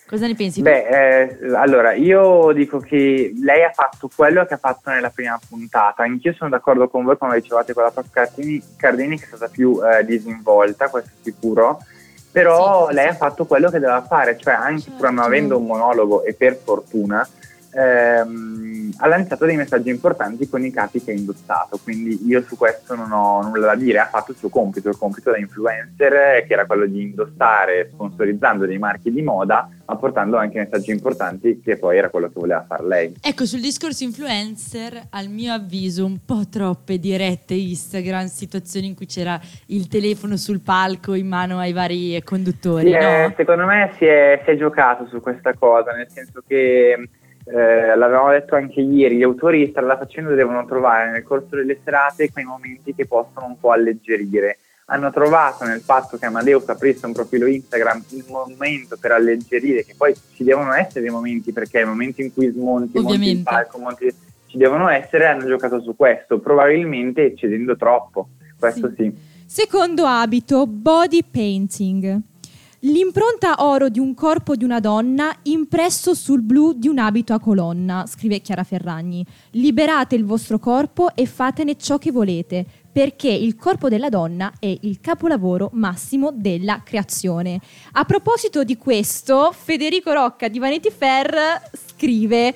[SPEAKER 1] Cosa ne pensi?
[SPEAKER 4] Beh, eh, allora io dico che lei ha fatto quello che ha fatto nella prima puntata. Anch'io sono d'accordo con voi quando dicevate con la prof Cardini, Cardini che è stata più eh, disinvolta, questo è sicuro. Però
[SPEAKER 1] Sì,
[SPEAKER 4] lei
[SPEAKER 1] sì.
[SPEAKER 4] ha fatto quello che doveva fare, cioè anche pur non
[SPEAKER 1] Certo.
[SPEAKER 4] avendo un monologo e per fortuna, ehm, ha lanciato dei messaggi importanti con i capi che ha indossato. Quindi io su questo non ho nulla da dire, ha fatto il suo compito, il compito da influencer, eh, che era quello di indossare sponsorizzando dei marchi di moda, ma portando anche messaggi importanti, che poi era quello che voleva fare lei.
[SPEAKER 1] Ecco, sul discorso influencer, al mio avviso, un po' troppe dirette Instagram, situazioni in cui c'era il telefono sul palco in mano ai vari conduttori,
[SPEAKER 4] Sì, eh,
[SPEAKER 1] no?
[SPEAKER 4] secondo me si è, si è giocato su questa cosa, nel senso che eh, l'avevamo detto anche ieri, gli autori di strada facendo devono trovare nel corso delle serate quei momenti che possono un po' alleggerire. Hanno trovato nel fatto che Amadeus aprisse un profilo Instagram il momento per alleggerire, che poi ci devono essere dei momenti, perché i momenti in cui smonti, monti il
[SPEAKER 1] Ovviamente.
[SPEAKER 4] palco, monti, ci devono essere, hanno giocato su questo, probabilmente eccedendo troppo, questo sì.
[SPEAKER 2] Secondo abito, body painting. L'impronta oro di un corpo di una donna impresso sul blu di un abito a colonna, scrive Chiara Ferragni. Liberate il vostro corpo e fatene ciò che volete, perché il corpo della donna è il capolavoro massimo della creazione. A proposito di questo, Federico Rocca di Vanity Fair scrive: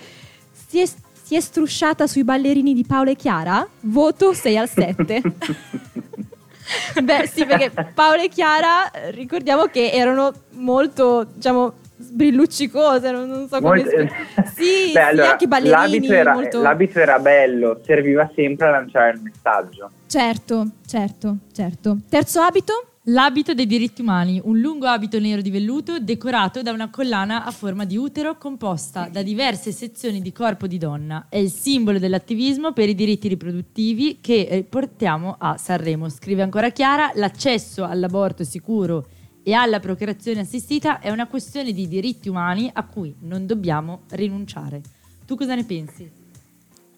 [SPEAKER 2] Si è, si è strusciata sui ballerini di Paola e Chiara? Voto 6 al 7. Beh, sì, perché Paola e Chiara eh, ricordiamo che erano molto, diciamo, sbrilluccicose, non, non so come
[SPEAKER 4] Molto-
[SPEAKER 2] spiegare. Sì, sì,
[SPEAKER 4] Beh, allora,
[SPEAKER 2] anche ballerini
[SPEAKER 4] l'abito era,
[SPEAKER 2] molto...
[SPEAKER 4] l'abito era bello, serviva sempre a lanciare il messaggio.
[SPEAKER 2] Certo, certo, certo. Terzo abito?
[SPEAKER 1] L'abito dei diritti umani, un lungo abito nero di velluto decorato da una collana a forma di utero composta da diverse sezioni di corpo di donna. È il simbolo dell'attivismo per i diritti riproduttivi che eh, portiamo a Sanremo. Scrive ancora Chiara, l'accesso all'aborto sicuro e alla procreazione assistita è una questione di diritti umani a cui non dobbiamo rinunciare. Tu cosa ne pensi?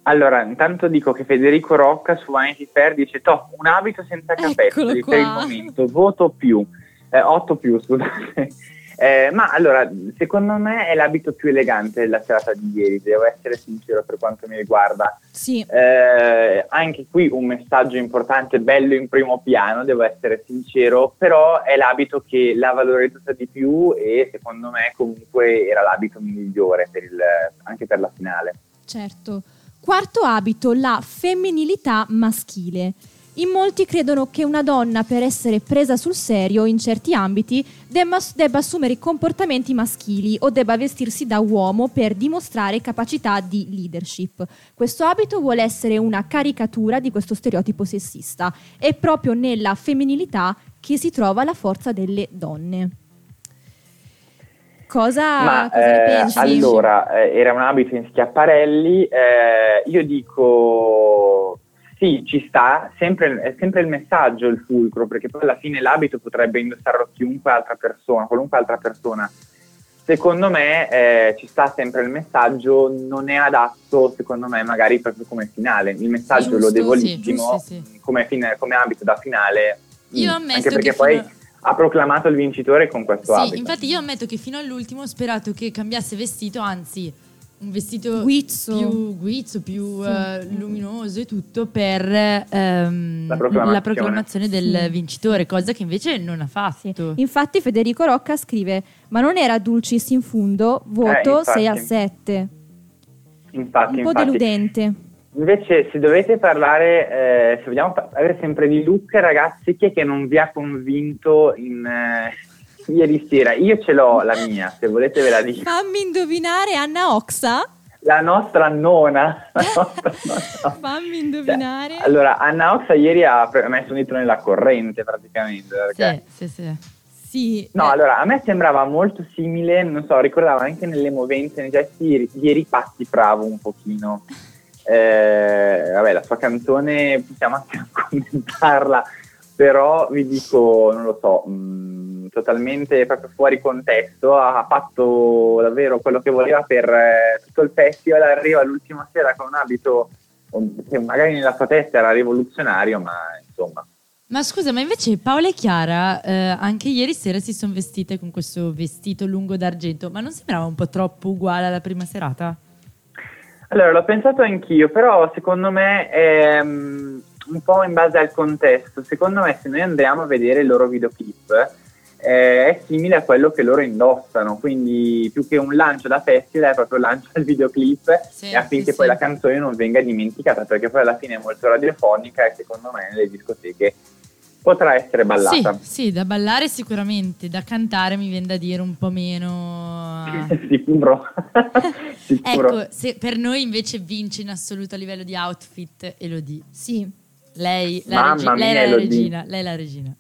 [SPEAKER 4] Allora, intanto dico che Federico Rocca su Vanity Fair dice top, un abito senza capezzoli per il momento, voto più, eh, 8 più, scusate. Eh, ma allora, secondo me è l'abito più elegante della serata di ieri, devo essere sincero per quanto mi riguarda.
[SPEAKER 2] Sì,
[SPEAKER 4] Eh, anche qui un messaggio importante, bello in primo piano, devo essere sincero, però è l'abito che l'ha valorizzata di più e secondo me comunque era l'abito migliore per il- anche per la finale.
[SPEAKER 2] certo. Quarto abito, la femminilità maschile. In molti credono che una donna per essere presa sul serio in certi ambiti debba, debba assumere comportamenti maschili o debba vestirsi da uomo per dimostrare capacità di leadership. Questo abito vuole essere una caricatura di questo stereotipo sessista. È proprio nella femminilità che si trova la forza delle donne. Cosa,
[SPEAKER 4] Ma
[SPEAKER 2] cosa ne
[SPEAKER 4] eh, allora eh, era un abito in schiaparelli. eh, io dico sì, ci sta, sempre, è sempre il messaggio il fulcro, perché poi alla fine l'abito potrebbe indossarlo chiunque altra persona, qualunque altra persona. Secondo me eh, ci sta sempre il messaggio, non è adatto, secondo me, magari proprio come finale. Il messaggio
[SPEAKER 1] Giusto,
[SPEAKER 4] lodevolissimo
[SPEAKER 1] sì, giusto, sì.
[SPEAKER 4] come, fine- come abito da finale.
[SPEAKER 1] Io
[SPEAKER 4] mm,
[SPEAKER 1] ammetto
[SPEAKER 4] anche perché
[SPEAKER 1] che
[SPEAKER 4] poi
[SPEAKER 1] fino-
[SPEAKER 4] ha proclamato il vincitore con questo
[SPEAKER 1] Sì,
[SPEAKER 4] abito.
[SPEAKER 1] infatti io ammetto che fino all'ultimo ho sperato che cambiasse vestito, anzi un vestito
[SPEAKER 2] Guizzo.
[SPEAKER 1] più guizzo, più
[SPEAKER 2] Sì.
[SPEAKER 1] eh, luminoso e tutto per ehm,
[SPEAKER 4] La proclamazione.
[SPEAKER 1] proclamazione del
[SPEAKER 2] Sì.
[SPEAKER 1] vincitore, cosa che invece non ha
[SPEAKER 2] Sì.
[SPEAKER 1] fatto.
[SPEAKER 2] Infatti Federico Rocca scrive Ma non era Dulcis in fundo? Voto
[SPEAKER 4] Eh,
[SPEAKER 2] 6 a
[SPEAKER 4] infatti.
[SPEAKER 2] 7
[SPEAKER 4] Infatti,
[SPEAKER 2] Un po'
[SPEAKER 4] infatti.
[SPEAKER 2] deludente
[SPEAKER 4] Invece, se dovete parlare, eh, se vogliamo parlare sempre di look, ragazzi, chi è che non vi ha convinto in, eh, ieri sera? Io ce l'ho la mia, se volete ve la dico.
[SPEAKER 2] Fammi indovinare Anna Oxa
[SPEAKER 4] La nostra nonna. La nostra nonna.
[SPEAKER 2] Fammi indovinare
[SPEAKER 4] Cioè, allora, Anna Oxa ieri ha messo un dito nella corrente praticamente. Perché...
[SPEAKER 1] Sì, sì, sì.
[SPEAKER 2] Sì
[SPEAKER 4] No,
[SPEAKER 2] eh,
[SPEAKER 4] allora, a me sembrava molto simile, non so, ricordavo anche nelle movenze, nei gesti ieri, ieri Patti Bravo un pochino. Eh, vabbè, la sua canzone possiamo anche commentarla, però vi dico, non lo so, mh, totalmente proprio fuori contesto, ha fatto davvero quello che voleva per eh, tutto il festival, arriva l'ultima sera con un abito che magari nella sua testa era rivoluzionario, ma insomma.
[SPEAKER 1] Ma scusa, ma invece Paola e Chiara eh, anche ieri sera si sono vestite con questo vestito lungo d'argento, ma non sembrava un po' troppo uguale alla prima serata?
[SPEAKER 4] Allora, l'ho pensato anch'io, però secondo me è mm, un po' in base al contesto. Secondo me se noi andiamo a vedere il loro videoclip eh, è simile a quello che loro indossano, quindi più che un lancio da festival è proprio lancio al videoclip
[SPEAKER 1] Sì,
[SPEAKER 4] e affinché
[SPEAKER 1] sì,
[SPEAKER 4] poi
[SPEAKER 1] sì.
[SPEAKER 4] la canzone non venga dimenticata, perché poi alla fine è molto radiofonica e secondo me nelle discoteche potrà essere ballata.
[SPEAKER 1] Sì, sì, da ballare sicuramente, da cantare mi viene da dire un po' meno...
[SPEAKER 4] Sicuro. Sicuro.
[SPEAKER 1] ecco, se per noi invece vince in assoluto a livello di outfit Elodie.
[SPEAKER 2] Sì.
[SPEAKER 1] Lei, la,
[SPEAKER 4] Mamma
[SPEAKER 1] regi- lei è la
[SPEAKER 4] Elodie.
[SPEAKER 1] regina, lei è la regina.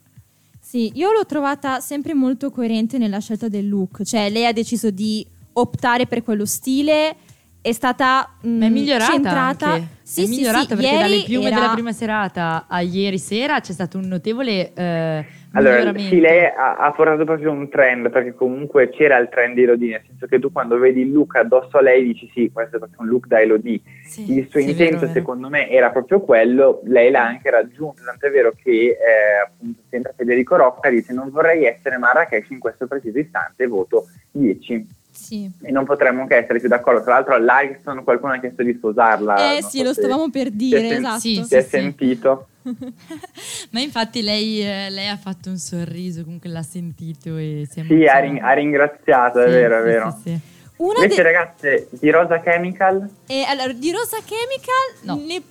[SPEAKER 2] Sì, io l'ho trovata sempre molto coerente nella scelta del look, cioè lei ha deciso di optare per quello stile, è stata mm,
[SPEAKER 1] Ma è migliorata
[SPEAKER 2] centrata.
[SPEAKER 1] anche.
[SPEAKER 2] Sì,
[SPEAKER 1] è
[SPEAKER 2] sì,
[SPEAKER 1] migliorata
[SPEAKER 2] sì,
[SPEAKER 1] perché
[SPEAKER 2] ieri
[SPEAKER 1] dalle piume
[SPEAKER 2] era-
[SPEAKER 1] della prima serata a ieri sera c'è stato un notevole eh,
[SPEAKER 4] Allora,
[SPEAKER 1] miglioramento.
[SPEAKER 4] sì, lei ha, ha portato proprio un trend, perché comunque c'era il trend di Elodie, nel senso che tu quando vedi il look addosso a lei dici sì, questo è proprio un look da Elodie.
[SPEAKER 1] Sì,
[SPEAKER 4] il suo
[SPEAKER 1] sì,
[SPEAKER 4] intento
[SPEAKER 1] vero, vero.
[SPEAKER 4] secondo me era proprio quello, lei l'ha anche raggiunto, tant'è vero che eh, appunto sempre Federico Rocca dice non vorrei essere Marrakesh in questo preciso istante, voto 10
[SPEAKER 2] Sì.
[SPEAKER 4] e non potremmo che essere più d'accordo, tra l'altro all'Alison qualcuno ha chiesto di sposarla.
[SPEAKER 2] Eh sì,
[SPEAKER 4] so
[SPEAKER 2] lo stavamo per dire,
[SPEAKER 4] sen-
[SPEAKER 2] esatto.
[SPEAKER 1] Sì,
[SPEAKER 4] Si è sentito?
[SPEAKER 1] Ma infatti lei, eh, lei ha fatto un sorriso, comunque l'ha sentito e si è
[SPEAKER 4] Sì, ha,
[SPEAKER 1] emozionata.
[SPEAKER 4] rin- ha ringraziato, è
[SPEAKER 1] Sì,
[SPEAKER 4] vero, è
[SPEAKER 1] sì,
[SPEAKER 4] vero.
[SPEAKER 1] sì, sì.
[SPEAKER 2] Una
[SPEAKER 4] Invece
[SPEAKER 2] de-
[SPEAKER 4] ragazze, di Rosa Chemical
[SPEAKER 2] E allora, di Rosa Chemical
[SPEAKER 1] No.
[SPEAKER 2] ne,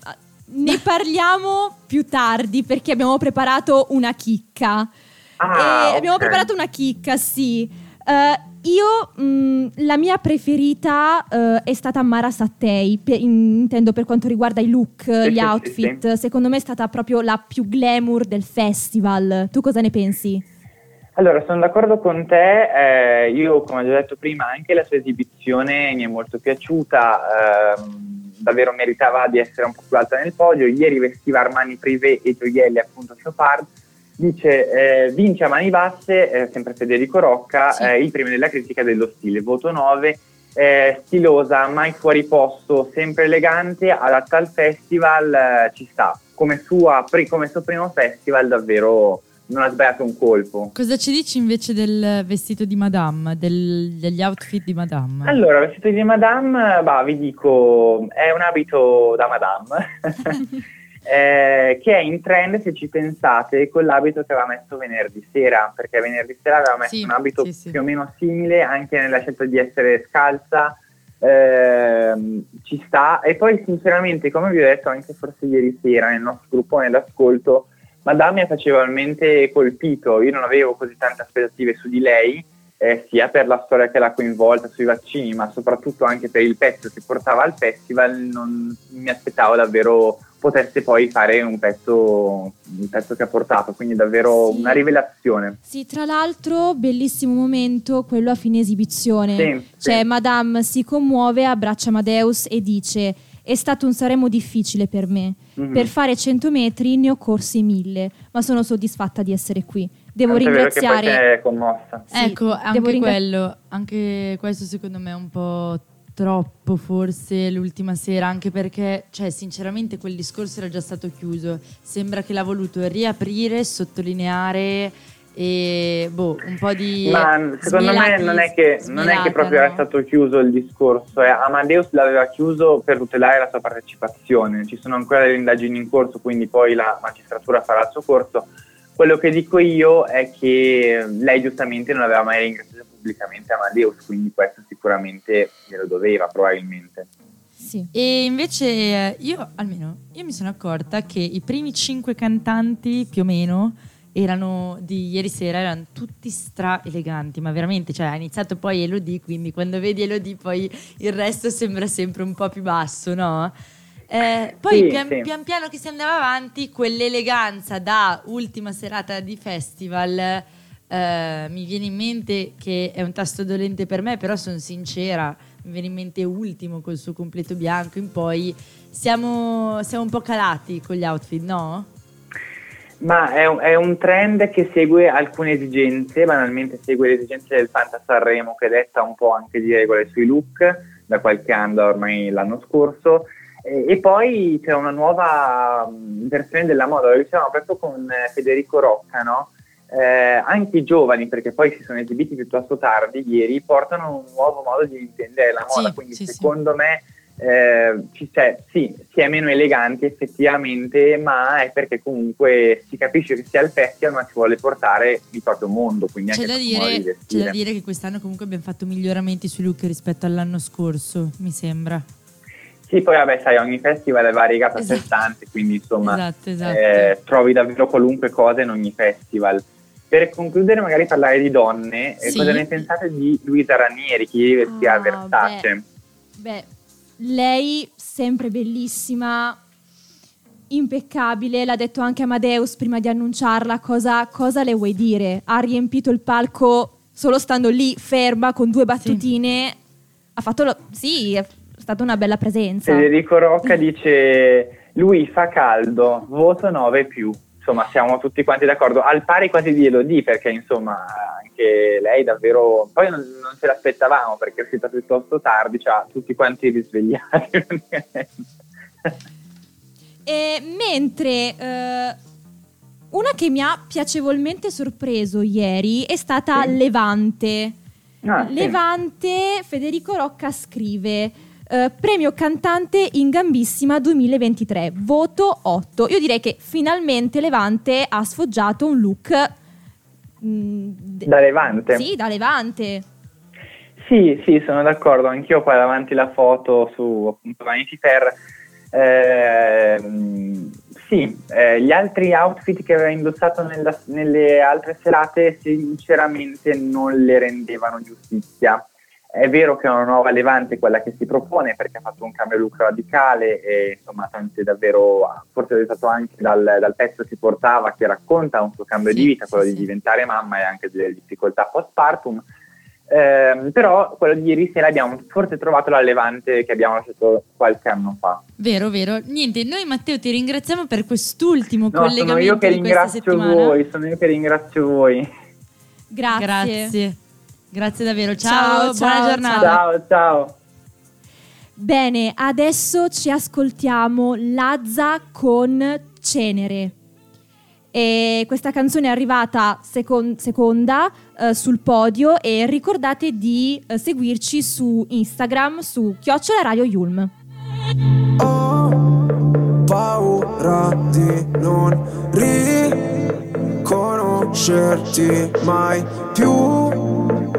[SPEAKER 2] ne parliamo più tardi perché abbiamo preparato una chicca.
[SPEAKER 4] Ah,
[SPEAKER 2] E abbiamo
[SPEAKER 4] ok.
[SPEAKER 2] preparato una chicca, sì. Eh, io, mh, la mia preferita eh, è stata Mara Sattei, pe- in- intendo per quanto riguarda i look,
[SPEAKER 4] Sì,
[SPEAKER 2] gli
[SPEAKER 4] sì,
[SPEAKER 2] outfit. Secondo me è stata proprio la più glamour del festival. Tu cosa ne pensi?
[SPEAKER 4] Allora, sono d'accordo con te, eh, io come ho già detto prima anche la sua esibizione mi è molto piaciuta, ehm, davvero meritava di essere un po' più alta nel podio, ieri vestiva Armani Privé e gioielli appunto Chopard, dice eh, vince a mani basse, eh, sempre Federico Rocca,
[SPEAKER 1] Sì.
[SPEAKER 4] eh, il premio della critica dello stile, voto 9, eh, stilosa, mai fuori posto, sempre elegante, adatta al festival, eh, ci sta, come, sua, come suo primo festival davvero non ha sbagliato un colpo.
[SPEAKER 1] Cosa ci dici invece del vestito di Madame, del- degli outfit di Madame?
[SPEAKER 4] Allora, il vestito di Madame, bah, vi dico, è un abito da Madame, eh, che è in trend, se ci pensate, con l'abito che aveva messo venerdì sera, perché venerdì sera aveva messo
[SPEAKER 1] Sì,
[SPEAKER 4] un abito
[SPEAKER 1] sì, sì.
[SPEAKER 4] più o meno simile, anche nella scelta di essere scalza, ehm, ci sta. E poi, sinceramente, come vi ho detto anche forse ieri sera nel nostro gruppo nell'ascolto, Madame mi ha facevolmente colpito, io non avevo così tante aspettative su di lei, eh, sia per la storia che l'ha coinvolta sui vaccini, ma soprattutto anche per il pezzo che portava al festival, non mi aspettavo davvero potesse poi fare un pezzo, un pezzo che ha portato, quindi davvero
[SPEAKER 2] Sì.
[SPEAKER 4] una rivelazione.
[SPEAKER 2] Sì, tra l'altro, bellissimo momento quello a fine esibizione.
[SPEAKER 4] Sì,
[SPEAKER 2] Cioè,
[SPEAKER 4] sì.
[SPEAKER 2] Madame si commuove, abbraccia Amadeus e dice: È stato un Saremo difficile per me.
[SPEAKER 4] Mhm.
[SPEAKER 2] Per fare 100 metri ne ho corsi 1000, ma sono soddisfatta di essere qui. Devo
[SPEAKER 4] Tanto è vero che poi
[SPEAKER 2] ringraziare.
[SPEAKER 4] è commossa.
[SPEAKER 2] Sì,
[SPEAKER 1] ecco, anche
[SPEAKER 2] ringra-
[SPEAKER 1] quello, anche questo secondo me è un po' troppo forse l'ultima sera, anche perché, cioè, sinceramente quel discorso era già stato chiuso. Sembra che l'ha voluto riaprire, sottolineare e boh, un po' di
[SPEAKER 4] Ma secondo me non è che, non è che proprio
[SPEAKER 1] no?
[SPEAKER 4] era stato chiuso il discorso, eh. Amadeus l'aveva chiuso per tutelare la sua partecipazione, ci sono ancora delle indagini in corso, quindi poi la magistratura farà il suo corso. Quello che dico io è che lei giustamente non aveva mai ringraziato pubblicamente Amadeus, quindi questo sicuramente glielo doveva probabilmente.
[SPEAKER 2] Sì.
[SPEAKER 1] E invece eh, io, almeno, io mi sono accorta che i primi cinque cantanti più o meno erano di ieri sera, erano tutti stra eleganti, ma veramente, cioè ha iniziato poi Elodie, quindi quando vedi Elodie poi il resto sembra sempre un po' più basso, no? Eh, poi
[SPEAKER 4] Sì,
[SPEAKER 1] pian,
[SPEAKER 4] sì.
[SPEAKER 1] pian piano che si andava avanti, quell'eleganza da ultima serata di festival eh, mi viene in mente che è un tasto dolente per me, però sono sincera, mi viene in mente ultimo col suo completo bianco in poi siamo, siamo un po' calati con gli outfit, no?
[SPEAKER 4] Ma è un, è un trend che segue alcune esigenze, banalmente segue le esigenze del Fanta Sanremo che detta un po' anche di regole sui look da qualche anno ormai l'anno scorso e, e poi c'è una nuova mh, versione della moda, lo dicevamo proprio con eh, Federico Rocca, no? Eh, anche i giovani, perché poi si sono esibiti piuttosto tardi ieri, portano un nuovo modo di intendere la moda,
[SPEAKER 1] Sì,
[SPEAKER 4] quindi
[SPEAKER 1] sì, sì.
[SPEAKER 4] secondo me eh, ci c'è, sì, si è meno eleganti effettivamente, ma è perché comunque si capisce che sia il festival, ma si vuole portare il proprio mondo, quindi
[SPEAKER 1] C'è da,
[SPEAKER 4] di
[SPEAKER 1] dire, c'è da dire che quest'anno comunque abbiamo fatto miglioramenti sui look rispetto all'anno scorso, mi sembra.
[SPEAKER 4] Sì, poi vabbè, sai, ogni festival è variegata a sé
[SPEAKER 1] Esatto.
[SPEAKER 4] stante, quindi insomma
[SPEAKER 1] Esatto, esatto.
[SPEAKER 4] eh, trovi davvero qualunque cosa in ogni festival. Per concludere, magari parlare di donne, eh,
[SPEAKER 1] Sì.
[SPEAKER 4] cosa ne pensate di Luisa Ranieri che ieri vestiva
[SPEAKER 2] Ah,
[SPEAKER 4] Versace?
[SPEAKER 2] Beh, lei sempre bellissima, impeccabile, l'ha detto anche Amadeus prima di annunciarla, cosa, cosa le vuoi dire? Ha riempito il palco solo stando lì ferma con due battutine, ha fatto lo... sì, è stata una bella presenza.
[SPEAKER 4] Federico Rocca dice lui fa caldo, voto 9 più. Insomma, siamo tutti quanti d'accordo, al pari quasi di Elodie, perché insomma anche lei davvero... Poi non, non ce l'aspettavamo perché è uscita piuttosto tardi, cioè tutti quanti risvegliati.
[SPEAKER 2] E mentre eh, una che mi ha piacevolmente sorpreso ieri è stata
[SPEAKER 4] Sì.
[SPEAKER 2] Levante.
[SPEAKER 4] Ah, sì.
[SPEAKER 2] Levante, Federico Rocca scrive eh, premio cantante in gambissima 2023, voto 8. Io direi che finalmente Levante ha sfoggiato un look mm, de-
[SPEAKER 4] Da Levante.
[SPEAKER 2] Sì, da Levante.
[SPEAKER 4] Sì, sì, sono d'accordo, anch'io qua davanti la foto su appunto Vanity Fair. Ehm, sì, eh, gli altri outfit che aveva indossato nella- nelle altre serate sinceramente non le rendevano giustizia. È vero che è una nuova Levante quella che si propone perché ha fatto un cambio look radicale e insomma tante davvero, forse è stato anche dal, dal pezzo che portava che racconta un suo cambio di
[SPEAKER 1] Sì,
[SPEAKER 4] vita,
[SPEAKER 1] sì,
[SPEAKER 4] quello
[SPEAKER 1] sì.
[SPEAKER 4] di diventare mamma e anche delle difficoltà postpartum. Ehm, però quello di ieri sera abbiamo forse trovato la Levante che abbiamo lasciato qualche anno fa.
[SPEAKER 1] Vero, vero. Niente, noi Matteo ti ringraziamo per quest'ultimo
[SPEAKER 4] No, sono
[SPEAKER 1] collegamento
[SPEAKER 4] io che
[SPEAKER 1] di questa
[SPEAKER 4] ringrazio
[SPEAKER 1] settimana.
[SPEAKER 4] voi, sono io che ringrazio voi.
[SPEAKER 2] Grazie.
[SPEAKER 1] Grazie. Grazie davvero.
[SPEAKER 2] Ciao,
[SPEAKER 1] Ciao,
[SPEAKER 2] ciao,
[SPEAKER 1] buona giornata.
[SPEAKER 4] Ciao, ciao.
[SPEAKER 2] Bene, adesso ci ascoltiamo Lazza con Cenere. E questa canzone è arrivata secon- seconda eh, sul podio e ricordate di eh, seguirci su Instagram su Chiocciola Radio Yulm.
[SPEAKER 5] Ho paura di non riconoscerti mai più.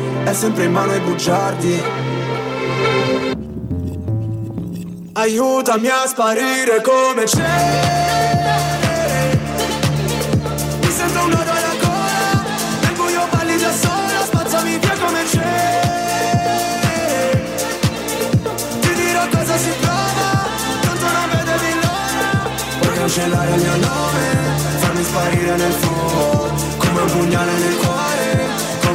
[SPEAKER 5] è sempre in mano ai bugiardi. Aiutami a sparire come cenere Mi sento un gola Nel buio balli da sola Spazzami via come cenere Ti dirò cosa si prova Tanto non vedevi l'ora. Cancellare il mio nome Farmi sparire nel fumo Come un pugnale nel cuore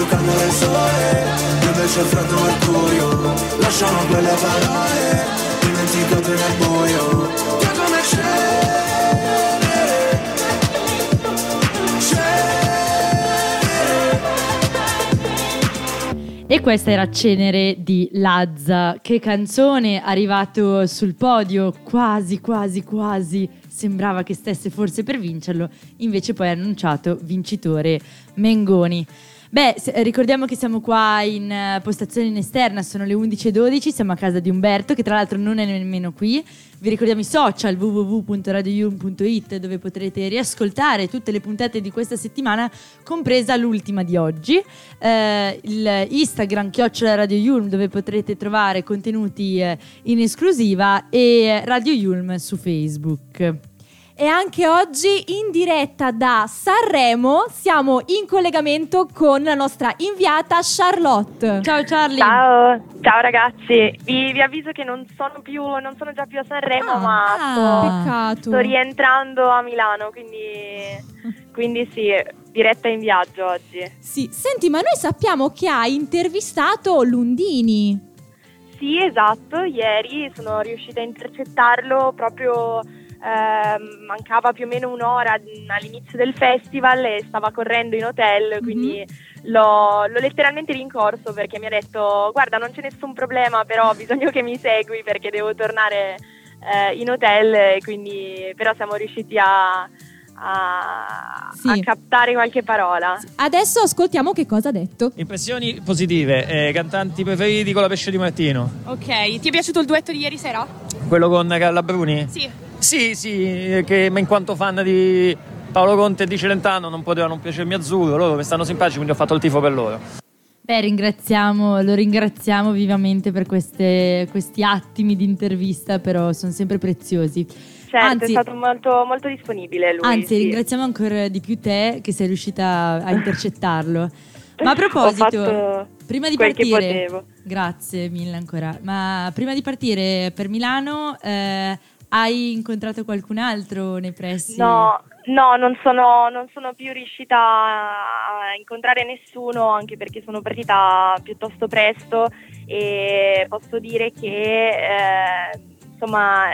[SPEAKER 5] più caldo del sole invece freddo mercurio Lasciamo quelle parole Dimenticate nel buio Che come cenere
[SPEAKER 1] E questa era Cenere di Lazza. Che canzone arrivato sul podio, quasi, quasi, quasi. Sembrava che stesse forse per vincerlo, invece poi ha annunciato vincitore Mengoni. Beh, ricordiamo che siamo qua in eh, postazione in esterna, sono le 11.12, siamo a casa di Umberto, che tra l'altro non è nemmeno qui. Vi ricordiamo i social www.radioyulm.it dove potrete riascoltare tutte le puntate di questa settimana, compresa l'ultima di oggi. Eh, il Instagram chiocciola Radio Yulm dove potrete trovare contenuti eh, in esclusiva e Radio Yulm su Facebook.
[SPEAKER 2] E anche oggi in diretta da Sanremo siamo in collegamento con la nostra inviata Charlotte.
[SPEAKER 1] Ciao Charlie.
[SPEAKER 11] Ciao, ciao ragazzi, vi, vi avviso che non sono più, non sono già più a Sanremo,
[SPEAKER 2] Ah,
[SPEAKER 11] ma
[SPEAKER 2] ah,
[SPEAKER 11] sto,
[SPEAKER 2] peccato.
[SPEAKER 11] sto rientrando a Milano, quindi, quindi sì, diretta in viaggio oggi.
[SPEAKER 2] Sì, senti, ma noi sappiamo che hai intervistato Lundini.
[SPEAKER 11] Sì, esatto, ieri sono riuscita a intercettarlo proprio, ehm, mancava più o meno un'ora all'inizio del festival e stava correndo in hotel, quindi l'ho, l'ho letteralmente rincorso perché mi ha detto guarda non c'è nessun problema, però ho bisogno che mi segui perché devo tornare eh, in hotel, e quindi però siamo riusciti a, a-
[SPEAKER 2] Sì.
[SPEAKER 11] a captare qualche parola.
[SPEAKER 2] Adesso ascoltiamo che cosa ha detto.
[SPEAKER 12] Impressioni positive, eh, cantanti preferiti con la pesce di Martino.
[SPEAKER 13] Ok, ti è piaciuto il duetto di ieri sera?
[SPEAKER 12] Quello con Carla Bruni?
[SPEAKER 13] Sì.
[SPEAKER 12] Sì, sì, eh, che in quanto fan di Paolo Conte e di Celentano non poteva non piacermi azzurro, loro mi stanno simpatici, quindi ho fatto il tifo per loro.
[SPEAKER 1] Beh, ringraziamo, lo ringraziamo vivamente per queste- questi attimi di intervista, però sono sempre preziosi.
[SPEAKER 11] Certo,
[SPEAKER 1] Anzi-
[SPEAKER 11] è stato molto, molto disponibile lui.
[SPEAKER 1] Anzi,
[SPEAKER 11] sì.
[SPEAKER 1] ringraziamo ancora di più te che sei riuscita a intercettarlo. Ma a proposito,
[SPEAKER 11] Ho fatto
[SPEAKER 1] prima di partire, grazie mille ancora. Ma prima di partire per Milano, eh, hai incontrato qualcun altro nei pressi?
[SPEAKER 11] No, no, non sono, non sono più riuscita a incontrare nessuno, anche perché sono partita piuttosto presto e posso dire che eh, insomma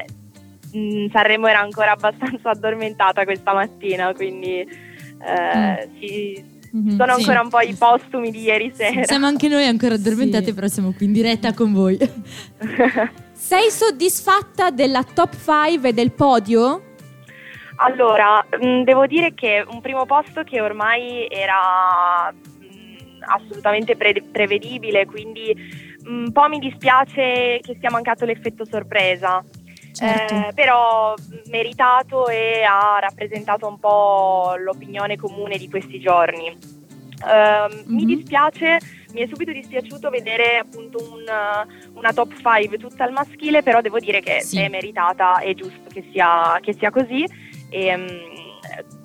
[SPEAKER 11] mh, Sanremo era ancora abbastanza addormentata questa mattina, quindi eh, sì,
[SPEAKER 1] Mhm,
[SPEAKER 11] sono
[SPEAKER 1] sì.
[SPEAKER 11] ancora un po' i postumi di ieri sera.
[SPEAKER 1] Siamo anche noi ancora addormentate, però siamo qui in diretta con voi.
[SPEAKER 2] Sei soddisfatta della top 5 e del podio?
[SPEAKER 11] Allora, mh, devo dire che un primo posto che ormai era mh, assolutamente pre- prevedibile, quindi mh, un po' mi dispiace che sia mancato l'effetto sorpresa.
[SPEAKER 2] Certo.
[SPEAKER 11] Eh, però meritato e ha rappresentato un po' l'opinione comune di questi giorni. Ehm, Mi
[SPEAKER 2] Mhm.
[SPEAKER 11] dispiace, mi è subito dispiaciuto vedere appunto un, una top 5 tutta al maschile, però devo dire che
[SPEAKER 1] Sì.
[SPEAKER 11] è meritata, è giusto che sia, che sia così. E, mm,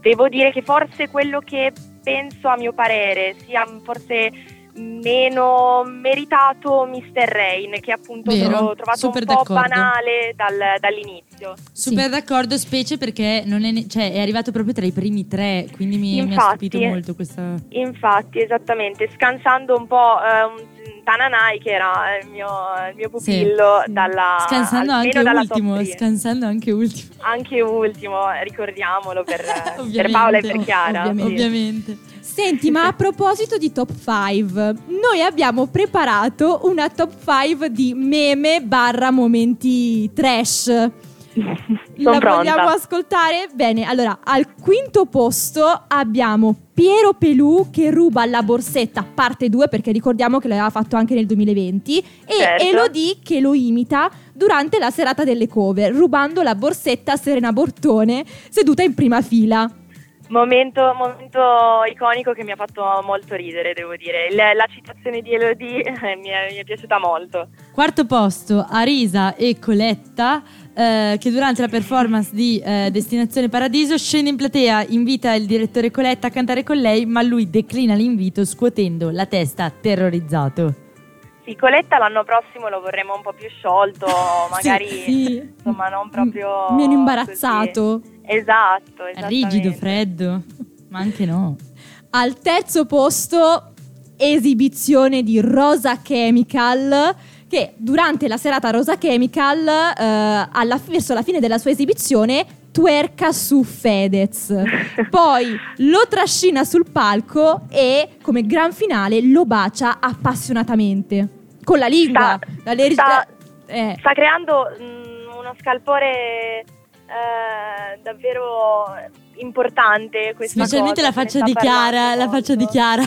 [SPEAKER 11] devo dire che forse quello che penso a mio parere sia forse meno meritato Mr. Rain, che appunto
[SPEAKER 1] Vero,
[SPEAKER 11] ho trovato
[SPEAKER 1] super
[SPEAKER 11] un po'
[SPEAKER 1] d'accordo.
[SPEAKER 11] banale dal- dall'inizio.
[SPEAKER 1] Super d'accordo, specie perché non è, cioè, è arrivato proprio tra i primi tre, quindi mi, mi ha
[SPEAKER 11] Infatti.
[SPEAKER 1] stupito molto questa...
[SPEAKER 11] Infatti, esattamente, scansando un po' eh, un Tananai che era il mio, il mio pupillo dalla,
[SPEAKER 1] Scansando anche
[SPEAKER 11] dalla
[SPEAKER 1] ultimo,
[SPEAKER 11] top 3.
[SPEAKER 1] scansando anche ultimo.
[SPEAKER 11] Anche ultimo, ricordiamolo per, per Paola e per Chiara.
[SPEAKER 1] ovviamente.
[SPEAKER 11] sì.
[SPEAKER 1] ovviamente.
[SPEAKER 2] Senti, ma a proposito di top 5, noi abbiamo preparato una top 5 di meme barra momenti trash. La
[SPEAKER 11] pronta.
[SPEAKER 2] vogliamo ascoltare? Bene, allora al quinto posto abbiamo Piero Pelù che ruba la borsetta parte 2 perché ricordiamo che l'aveva fatto anche nel 2020 e
[SPEAKER 11] Certo.
[SPEAKER 2] Elodie che lo imita durante la serata delle cover rubando la borsetta a Serena Bortone seduta in prima fila.
[SPEAKER 11] Momento, momento iconico che mi ha fatto molto ridere, devo dire. Il- la citazione di Elodie eh, mi, è, mi è piaciuta molto.
[SPEAKER 1] Quarto posto, Arisa e Coletta, eh, che durante la performance di eh, Destinazione Paradiso scende in platea, invita il direttore Coletta a cantare con lei, ma lui declina l'invito scuotendo la testa terrorizzato.
[SPEAKER 11] Sì, Coletta l'anno prossimo lo vorremmo un po' più sciolto, magari
[SPEAKER 2] sì.
[SPEAKER 11] insomma non proprio...
[SPEAKER 2] Meno imbarazzato.
[SPEAKER 11] così. Esatto,
[SPEAKER 1] rigido, freddo, ma anche no.
[SPEAKER 2] Al terzo posto, esibizione di Rosa Chemical. Che durante la serata Rosa Chemical, eh, alla- verso la fine della sua esibizione, twerka su Fedez. Poi lo trascina sul palco e, come gran finale, lo bacia appassionatamente. Con la lingua.
[SPEAKER 11] Sta-
[SPEAKER 2] la
[SPEAKER 11] sta-
[SPEAKER 2] eh.
[SPEAKER 11] Sta creando mm, uno scalpore eh, davvero importante questa
[SPEAKER 1] Specialmente
[SPEAKER 11] cosa,
[SPEAKER 1] la
[SPEAKER 11] ne
[SPEAKER 1] faccia di Chiara, la faccia di. Chiara.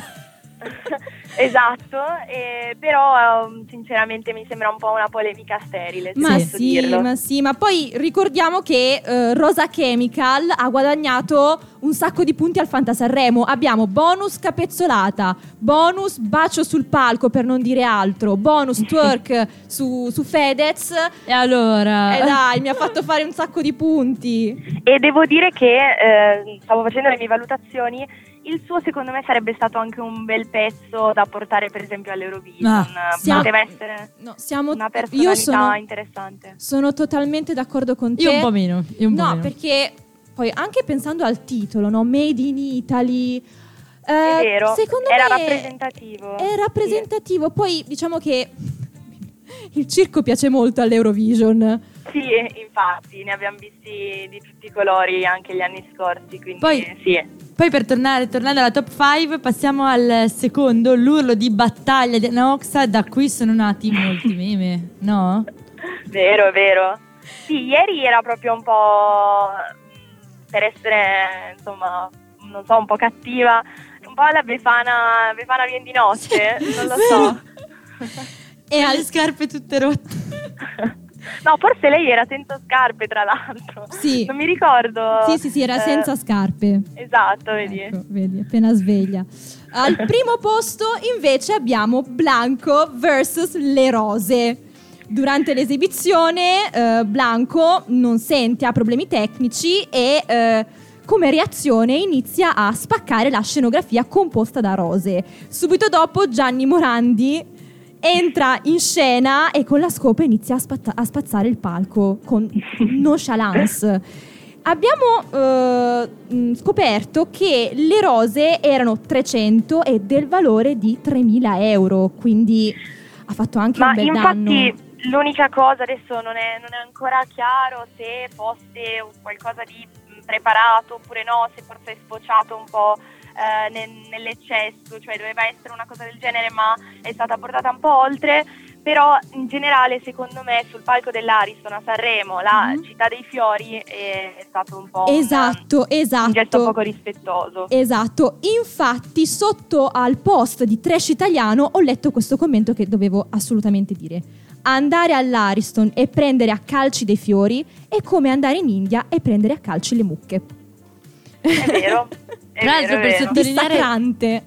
[SPEAKER 11] Esatto, eh, però ehm, sinceramente mi sembra un po' una polemica sterile,
[SPEAKER 2] Ma sì,
[SPEAKER 11] dirlo.
[SPEAKER 2] ma sì, ma poi ricordiamo che eh, Rosa Chemical ha guadagnato un sacco di punti al Fantasarremo. Abbiamo bonus capezzolata, bonus bacio sul palco per non dire altro, bonus twerk su, su Fedez.
[SPEAKER 1] E allora?
[SPEAKER 2] E dai, mi ha fatto fare un sacco di punti.
[SPEAKER 11] E devo dire che eh, stavo facendo le mie valutazioni. Il suo, secondo me, sarebbe stato anche un bel pezzo da portare, per esempio, all'Eurovision.
[SPEAKER 2] Ah, siamo-
[SPEAKER 11] Poteva essere
[SPEAKER 2] No, siamo
[SPEAKER 11] una
[SPEAKER 2] io
[SPEAKER 11] personalità
[SPEAKER 2] sono,
[SPEAKER 11] interessante.
[SPEAKER 2] sono totalmente d'accordo con te.
[SPEAKER 1] Io un po' meno. Io un po'
[SPEAKER 2] no,
[SPEAKER 1] meno.
[SPEAKER 2] perché poi anche pensando al titolo, no? Made in Italy.
[SPEAKER 11] È
[SPEAKER 2] eh,
[SPEAKER 11] vero,
[SPEAKER 2] secondo
[SPEAKER 11] era
[SPEAKER 2] me
[SPEAKER 11] rappresentativo.
[SPEAKER 2] È rappresentativo. Poi diciamo che il circo piace molto all'Eurovision.
[SPEAKER 11] Sì, infatti, ne abbiamo visti di tutti i colori anche gli anni scorsi, quindi
[SPEAKER 1] Poi-
[SPEAKER 11] sì.
[SPEAKER 1] Poi per tornare, tornando alla top 5 passiamo al secondo, l'urlo di battaglia di Anoxa, da cui sono nati molti meme, no?
[SPEAKER 11] Vero, vero. Sì, ieri era proprio un po' per essere, insomma, non so, un po' cattiva, un po' la Befana, Befana viene di notte, non lo so.
[SPEAKER 2] E
[SPEAKER 1] ha le scarpe tutte rotte.
[SPEAKER 11] No, forse lei era senza scarpe, tra l'altro.
[SPEAKER 2] Sì.
[SPEAKER 11] Non mi ricordo.
[SPEAKER 2] Sì, sì, sì, era
[SPEAKER 11] Eh,
[SPEAKER 2] senza scarpe.
[SPEAKER 11] Esatto, vedi.
[SPEAKER 2] Ecco, vedi, appena sveglia. Al primo posto invece abbiamo Blanco vs Le Rose. Durante l'esibizione eh, Blanco non sente, ha problemi tecnici e eh, come reazione inizia a spaccare la scenografia composta da rose. Subito dopo Gianni Morandi entra in scena e con la scopa inizia a, spatta- a spazzare il palco con nonchalance. Abbiamo eh, scoperto che le rose erano 300 e del valore di 3.000 euro, quindi ha fatto anche
[SPEAKER 11] Ma
[SPEAKER 2] un bel
[SPEAKER 11] infatti
[SPEAKER 2] danno.
[SPEAKER 11] l'unica cosa adesso non è, non è ancora chiaro se fosse qualcosa di preparato oppure no, se forse è sfociato un po' eh, nel- nell'eccesso, cioè doveva essere una cosa del genere ma è stata portata un po' oltre. Però in generale secondo me sul palco dell'Ariston a Sanremo, la città dei fiori, è, è stato un po' un-.
[SPEAKER 2] Esatto, esatto.
[SPEAKER 11] un gesto poco rispettoso.
[SPEAKER 2] Esatto, infatti sotto al post di Trash Italiano ho letto questo commento che dovevo assolutamente dire. Andare all'Ariston e prendere a calci dei fiori è come andare in India e prendere a calci le mucche.
[SPEAKER 11] È vero. È
[SPEAKER 1] Tra l'altro per sottolineare,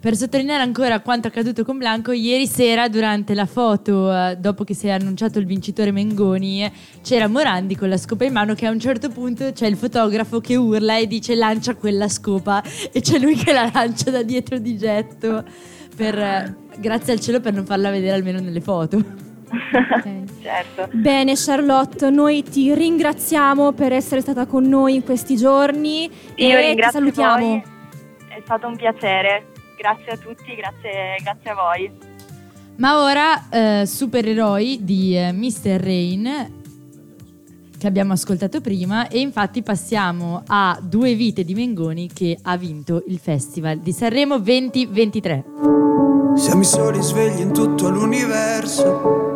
[SPEAKER 1] per sottolineare ancora quanto accaduto con Blanco, ieri sera durante la foto, eh, dopo che si è annunciato il vincitore Mengoni, c'era Morandi con la scopa in mano che a un certo punto c'è il fotografo che urla e dice lancia quella scopa. E c'è lui che la lancia da dietro di getto, per, eh, grazie al cielo per non farla vedere almeno nelle foto.
[SPEAKER 11] certo.
[SPEAKER 2] Bene Charlotte, noi ti ringraziamo per essere stata con noi in questi giorni
[SPEAKER 11] Io
[SPEAKER 2] e ti salutiamo.
[SPEAKER 11] voi. È stato un piacere. Grazie a tutti, grazie, grazie a voi.
[SPEAKER 1] Ma ora, eh, supereroi di eh, Mr. Rain che abbiamo ascoltato prima e infatti passiamo a Due vite di Mengoni che ha vinto il Festival di Sanremo 2023.
[SPEAKER 3] Siamo i soli svegli in tutto l'universo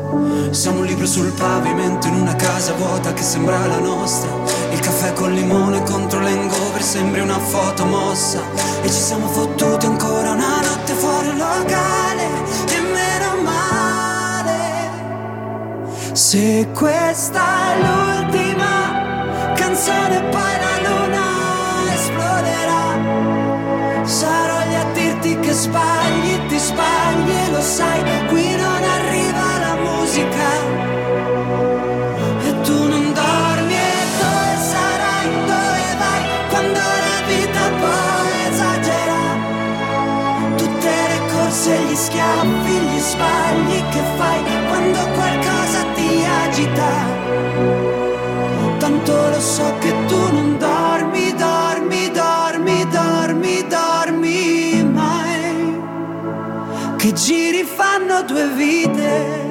[SPEAKER 3] Siamo un libro sul pavimento in una casa vuota che sembra la nostra. Il caffè col limone contro l'hangover sembri una foto mossa. E ci siamo fottuti ancora una notte fuori un locale. E meno male. Se questa è l'ultima canzone poi la luna esploderà. Sarò lì a dirti che sbagli, ti sbagli e lo sai, qui non arriva che fai quando qualcosa ti agita. Tanto lo so che tu non dormi, dormi, dormi, dormi, dormi mai. Che giri fanno due vite.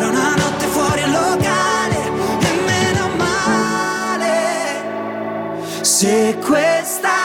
[SPEAKER 3] Se questa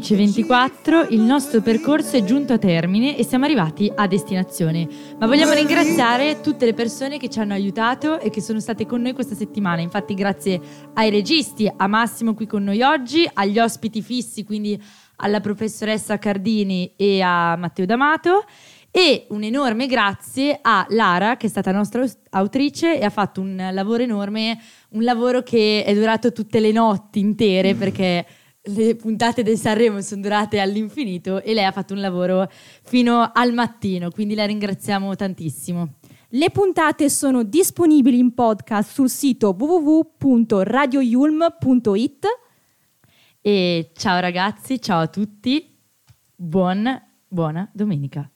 [SPEAKER 1] 16.24 il nostro percorso è giunto a termine e siamo arrivati a destinazione, ma vogliamo ringraziare tutte le persone che ci hanno aiutato e che sono state con noi questa settimana, infatti grazie ai registi, a Massimo qui con noi oggi, agli ospiti fissi, quindi alla professoressa Cardini e a Matteo D'Amato. E un enorme grazie a Lara che è stata nostra autrice e ha fatto un lavoro enorme, un lavoro che è durato tutte le notti intere perché le puntate del Sanremo sono durate all'infinito e lei ha fatto un lavoro fino al mattino, quindi la ringraziamo tantissimo.
[SPEAKER 2] Le puntate sono disponibili in podcast sul sito www.radioyulm.it.
[SPEAKER 1] E ciao ragazzi, ciao a tutti, buon, buona domenica.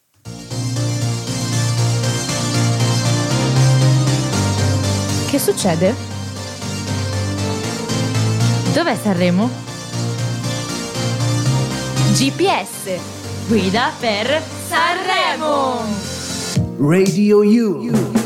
[SPEAKER 2] Che succede?
[SPEAKER 1] Dov'è Sanremo?
[SPEAKER 2] GPS.
[SPEAKER 1] Guida per Sanremo!
[SPEAKER 14] Radio U.